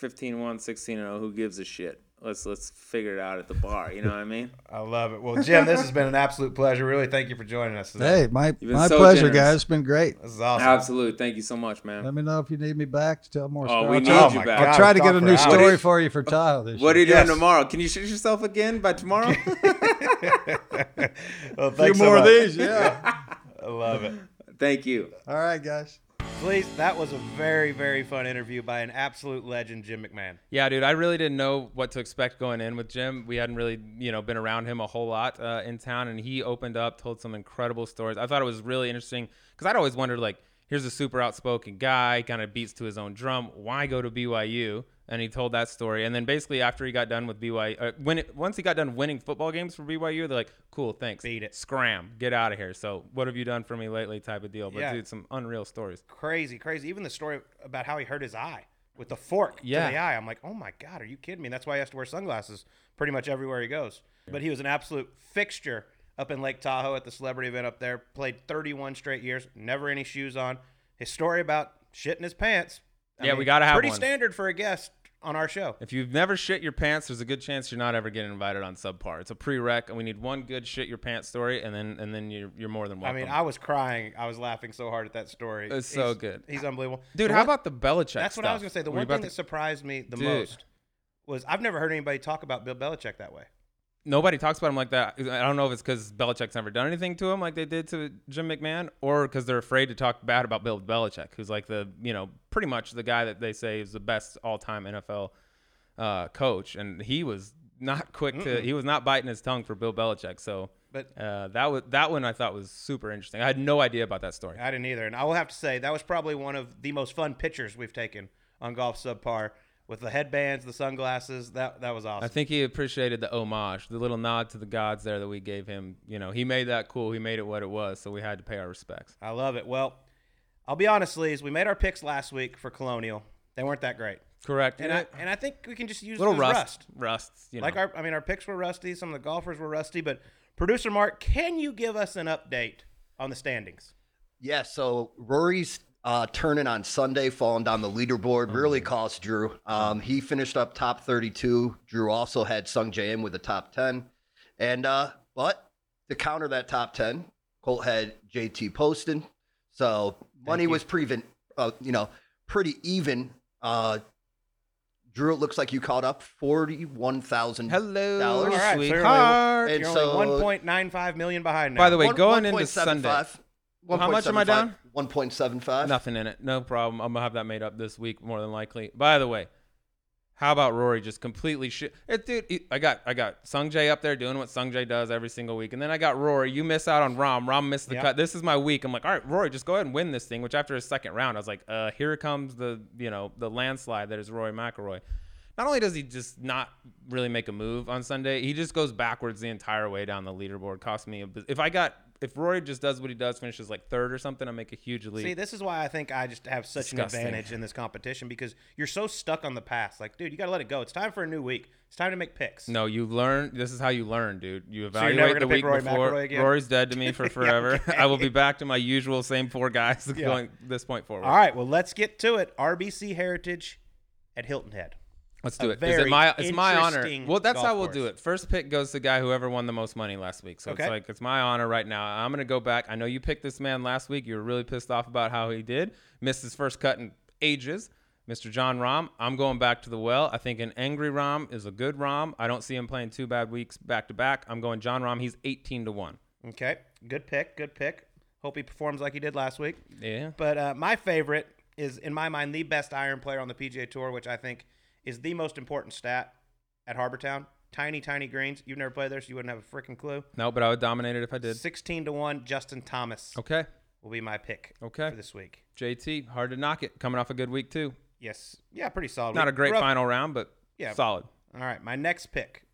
15-1, 16-0. Who gives a shit? Let's let's figure it out at the bar. You know what I mean? I love it. Well, Jim, this has been an absolute pleasure. Really, thank you for joining us today. Hey, my my so pleasure, generous. guys. It's been great. This is awesome. Absolutely. Thank you so much, man. Let me know if you need me back to tell more Oh, stories. we I'll need try- Oh you back. God. I'll try to get a new hours. story you- for you for Tahoe this What are you doing Yes. tomorrow? Can you shoot yourself again by tomorrow? well, A few so more of these, yeah. I love it. Thank you. All right, guys. Please, that was a very, very fun interview by an absolute legend, Jim McMahon. Yeah, dude, I really didn't know what to expect going in with Jim. We hadn't really, you know, been around him a whole lot uh, in town, and he opened up, told some incredible stories. I thought it was really interesting because I'd always wondered, like, here's a super outspoken guy, kind of beats to his own drum. Why go to BYU? And he told that story, and then basically after he got done with BYU, uh, when it, once he got done winning football games for BYU, they're like, "Cool, thanks, Beat it. scram, get out of here." So, what have you done for me lately? Type of deal. But Yeah. dude, some unreal stories. Crazy, crazy. Even the story about how he hurt his eye with the fork Yeah. to the eye. I'm like, oh my God, are you kidding me? That's why he has to wear sunglasses pretty much everywhere he goes. But he was an absolute fixture up in Lake Tahoe at the celebrity event up there. Played 31 straight years, never any shoes on. His story about shitting his pants. I Yeah, we gotta have pretty one. standard for a guest on our show. If you've never shit your pants, there's a good chance you're not ever getting invited on subpar. It's a prereq, and we need one good shit your pants story, and then and then you're you're more than welcome. I mean, I was crying. I was laughing so hard at that story. It's so He's- good. He's unbelievable. dude, The how one- about the Belichick? Story? That's what I was gonna say. The Were one thing to- that surprised me the Dude. most was I've never heard anybody talk about Bill Belichick that way. Nobody talks about him like that. I don't know if it's because Belichick's never done anything to him like they did to Jim McMahon, or because they're afraid to talk bad about Bill Belichick, who's like the you know pretty much the guy that they say is the best all-time NFL uh, coach, and he was not quick to he was not biting his tongue for Bill Belichick. So But uh, that was that one I thought was super interesting. I had no idea about that story. I didn't either. And I will have to say that was probably one of the most fun pictures we've taken on Golf Subpar with the headbands, the sunglasses. That that was awesome. I think he appreciated the homage, the little nod to the gods there that we gave him. You know, he made that cool. He made it what it was, so we had to pay our respects. I love it. Well, I'll be honest, Lees. We made our picks last week for Colonial. They weren't that great, Correct. and I and I think we can just use little rust, rust. rust. You know. Like our, I mean, our picks were rusty. Some of the golfers were rusty. But producer Mark, can you give us an update on the standings? Yeah, so Rory's uh, turning on Sunday, falling down the leaderboard, really cost Drew. Um, he finished up top 32. Drew also had Sung Jae in with the top 10. And, uh, but to counter that top 10, Colt had JT Poston. So money was pretty, uh, you know, pretty even. Uh, Drew, it looks like you caught up 41,000. Hello, dollars. All right, so you're sweetheart. And You're so- only 1.95 million behind now. By the way, One- going into 1.75. Sunday, How much am I down? 1.75. nothing in it. No problem. I'm gonna have that made up this week, more than likely. By the way, how about Rory just completely shit? It, dude, it- I got I got Sung Jae up there doing what Sung Jae does every single week, and then I got Rory. You miss out on Rahm. Rahm missed the Yeah. cut. This is my week. I'm like, all right, Rory, just go ahead and win this thing. Which after his second round, I was like, uh, here comes the you know the landslide that is Rory McIlroy. Not only does he just not really make a move on Sunday, he just goes backwards the entire way down the leaderboard. Cost me a, if I got if Rory just does what he does, finishes like third or something, I make a huge lead. See, this is why I think I just have such Disgusting. an advantage in this competition because you're so stuck on the past. Like, dude, you got to let it go. It's time for a new week. It's time to make picks. No, you learn. This is how you learn, dude. You evaluate never the week Rory before. Again? Rory's dead to me for forever. I will be back to my usual same four guys going this point forward. All right, well, let's get to it. RBC Heritage at Hilton Head. Let's do it. Is it my? It's my honor. Well, that's how we'll course. do it. First pick goes to the guy whoever won the most money last week. So Okay. it's like it's my honor right now. I'm gonna go back. I know you picked this man last week. You were really pissed off about how he did. Missed his first cut in ages. Mr. Jon Rahm. I'm going back to the well. I think an angry Rahm is a good Rahm. I don't see him playing two bad weeks back to back. I'm going Jon Rahm. He's 18 to one. Okay, good pick. Good pick. Hope he performs like he did last week. Yeah. But uh, my favorite is, in my mind, the best iron player on the PGA Tour, which I think is the most important stat at Harbortown. Tiny, tiny greens. You've never played there, so you wouldn't have a freaking clue. No, but I would dominate it if I did. 16 to 1, Justin Thomas Okay. will be my pick Okay. for this week. JT, hard to knock it. Coming off a good week too. Yes. Yeah, pretty solid. Not a great Rough- final round, but Yeah. solid. All right, my next pick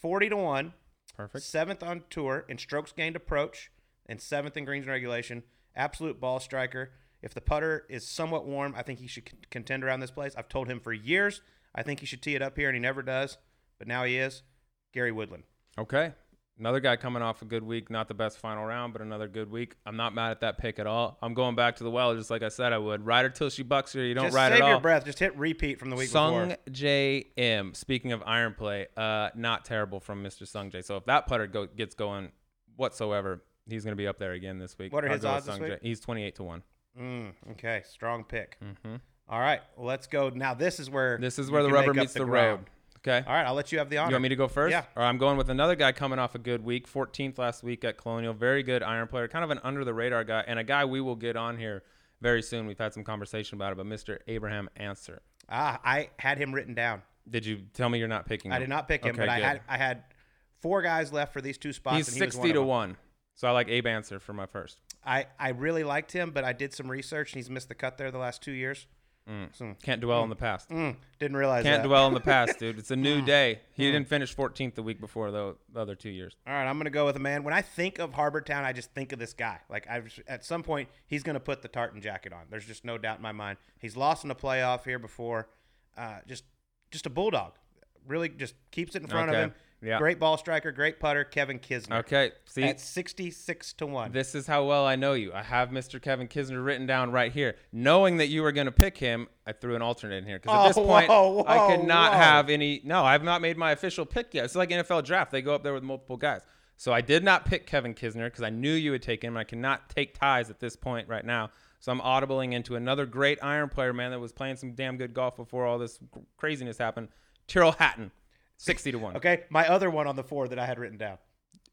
40 to 1, Perfect. seventh on tour in strokes gained approach, and seventh in greens in regulation. Absolute ball striker. If the putter is somewhat warm, I think he should con- contend around this place. I've told him for years I think he should tee it up here, and he never does, but now he is. Gary Woodland. Okay. Another guy coming off a good week, not the best final round, but another good week. I'm not mad at that pick at all. I'm going back to the well, just like I said I would. Ride her till she bucks her. You don't Just ride save at your all. breath. Just hit repeat from the week Sung before. J M. Speaking of iron play, uh, not terrible from Mr. Sung J. So if that putter go, gets going whatsoever, he's going to be up there again this week. What are I'll his go with odds this Sung week? Jae. He's 28 to one. Mm, okay, strong pick. hmm All right, well, let's go. Now this is where This is where the rubber meets the, ground. road. Okay. All right, I'll let you have the honor. You want me to go first? Yeah. Or I'm going with another guy coming off a good week, 14th last week at Colonial. Very good iron player, kind of an under the radar guy, and a guy we will get on here very soon. We've had some conversation about it, but Mr. Abraham Ancer. Ah, I had him written down. Did you tell me you're not picking him? I did not pick him, Okay, but I had I had four guys left for these two spots. He's and he was 60 to 1. So I like Abe Ancer for my first. I, I really liked him, but I did some research and he's missed the cut there the last two years. So, Can't dwell on the past. mm, didn't realize Can't that. dwell on the past, dude. It's a new Mm. day. He didn't finish 14th the week before though. the other two years. All right, I'm going to go with a man. When I think of Harbor Town, I just think of this guy. Like I, at some point, he's going to put the tartan jacket on. There's just no doubt in my mind. He's lost in a playoff here before. Uh, just, just a bulldog. Really, just keeps it in front Okay. of him. Yeah. Great ball striker, great putter, Kevin Kisner. Okay. See, At 66 to one. This is how well I know you. I have Mr. Kevin Kisner written down right here. Knowing that you were going to pick him, I threw an alternate in here because at Oh, this point whoa, I could not whoa. have any. No, I've not made my official pick yet. It's like NFL draft; they go up there with multiple guys. So I did not pick Kevin Kisner because I knew you would take him. I cannot take ties at this point right now. So I'm audibling into another great iron player, man, that was playing some damn good golf before all this craziness happened. Tyrrell Hatton, sixty to one. okay, my other one on the four that I had written down.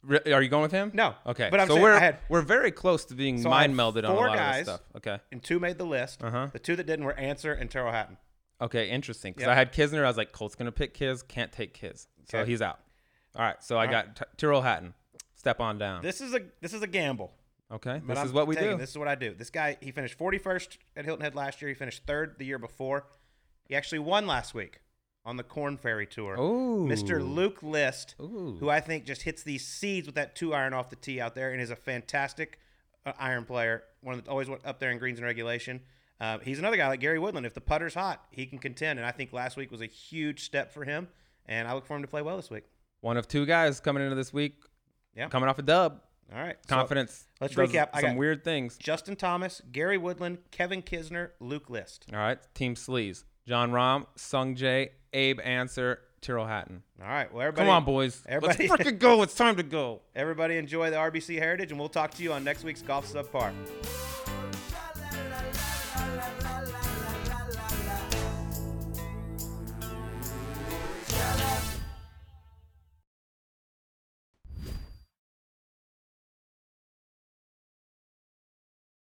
Re- Are you going with him? No, Okay. but I'm so saying we're I had- we're very close to being So mind melded on a lot of this stuff. Okay. And two made the list. Uh-huh. The two that didn't were Ancer and Tyrrell Hatton. Okay, interesting. Because Yep. I had Kisner. I was like, Colt's gonna pick Kiz. Can't take Kiz, so Okay. he's out. All right. So I got T- Tyrrell Hatton. Step on down. This is a this is a gamble. okay. But This I'm is what we do. This is what I do. This guy, he finished 41st at Hilton Head last year. He finished third the year before. He actually won last week on the Korn Ferry Tour. Ooh. Mr. Luke List, Ooh. who I think just hits these seeds with that two iron off the tee out there and is a fantastic uh, iron player. One that always went up there in greens and regulation. Uh, he's another guy like Gary Woodland. If the putter's hot, he can contend. And I think last week was a huge step for him. And I look for him to play well this week. One of two guys coming into this week. Yeah. Coming off a dub. All right. So, Confidence. let's does recap. I Some weird things. Justin Thomas, Gary Woodland, Kevin Kisner, Luke List. All right. Team Sleaze. Jon Rahm, Sung Jae, Abe Ancer, Tyrrell Hatton. All right. Well, everybody, Come on, boys. everybody- Let's freaking go. It's time to go. Everybody enjoy the RBC Heritage, and we'll talk to you on next week's Golf Subpar.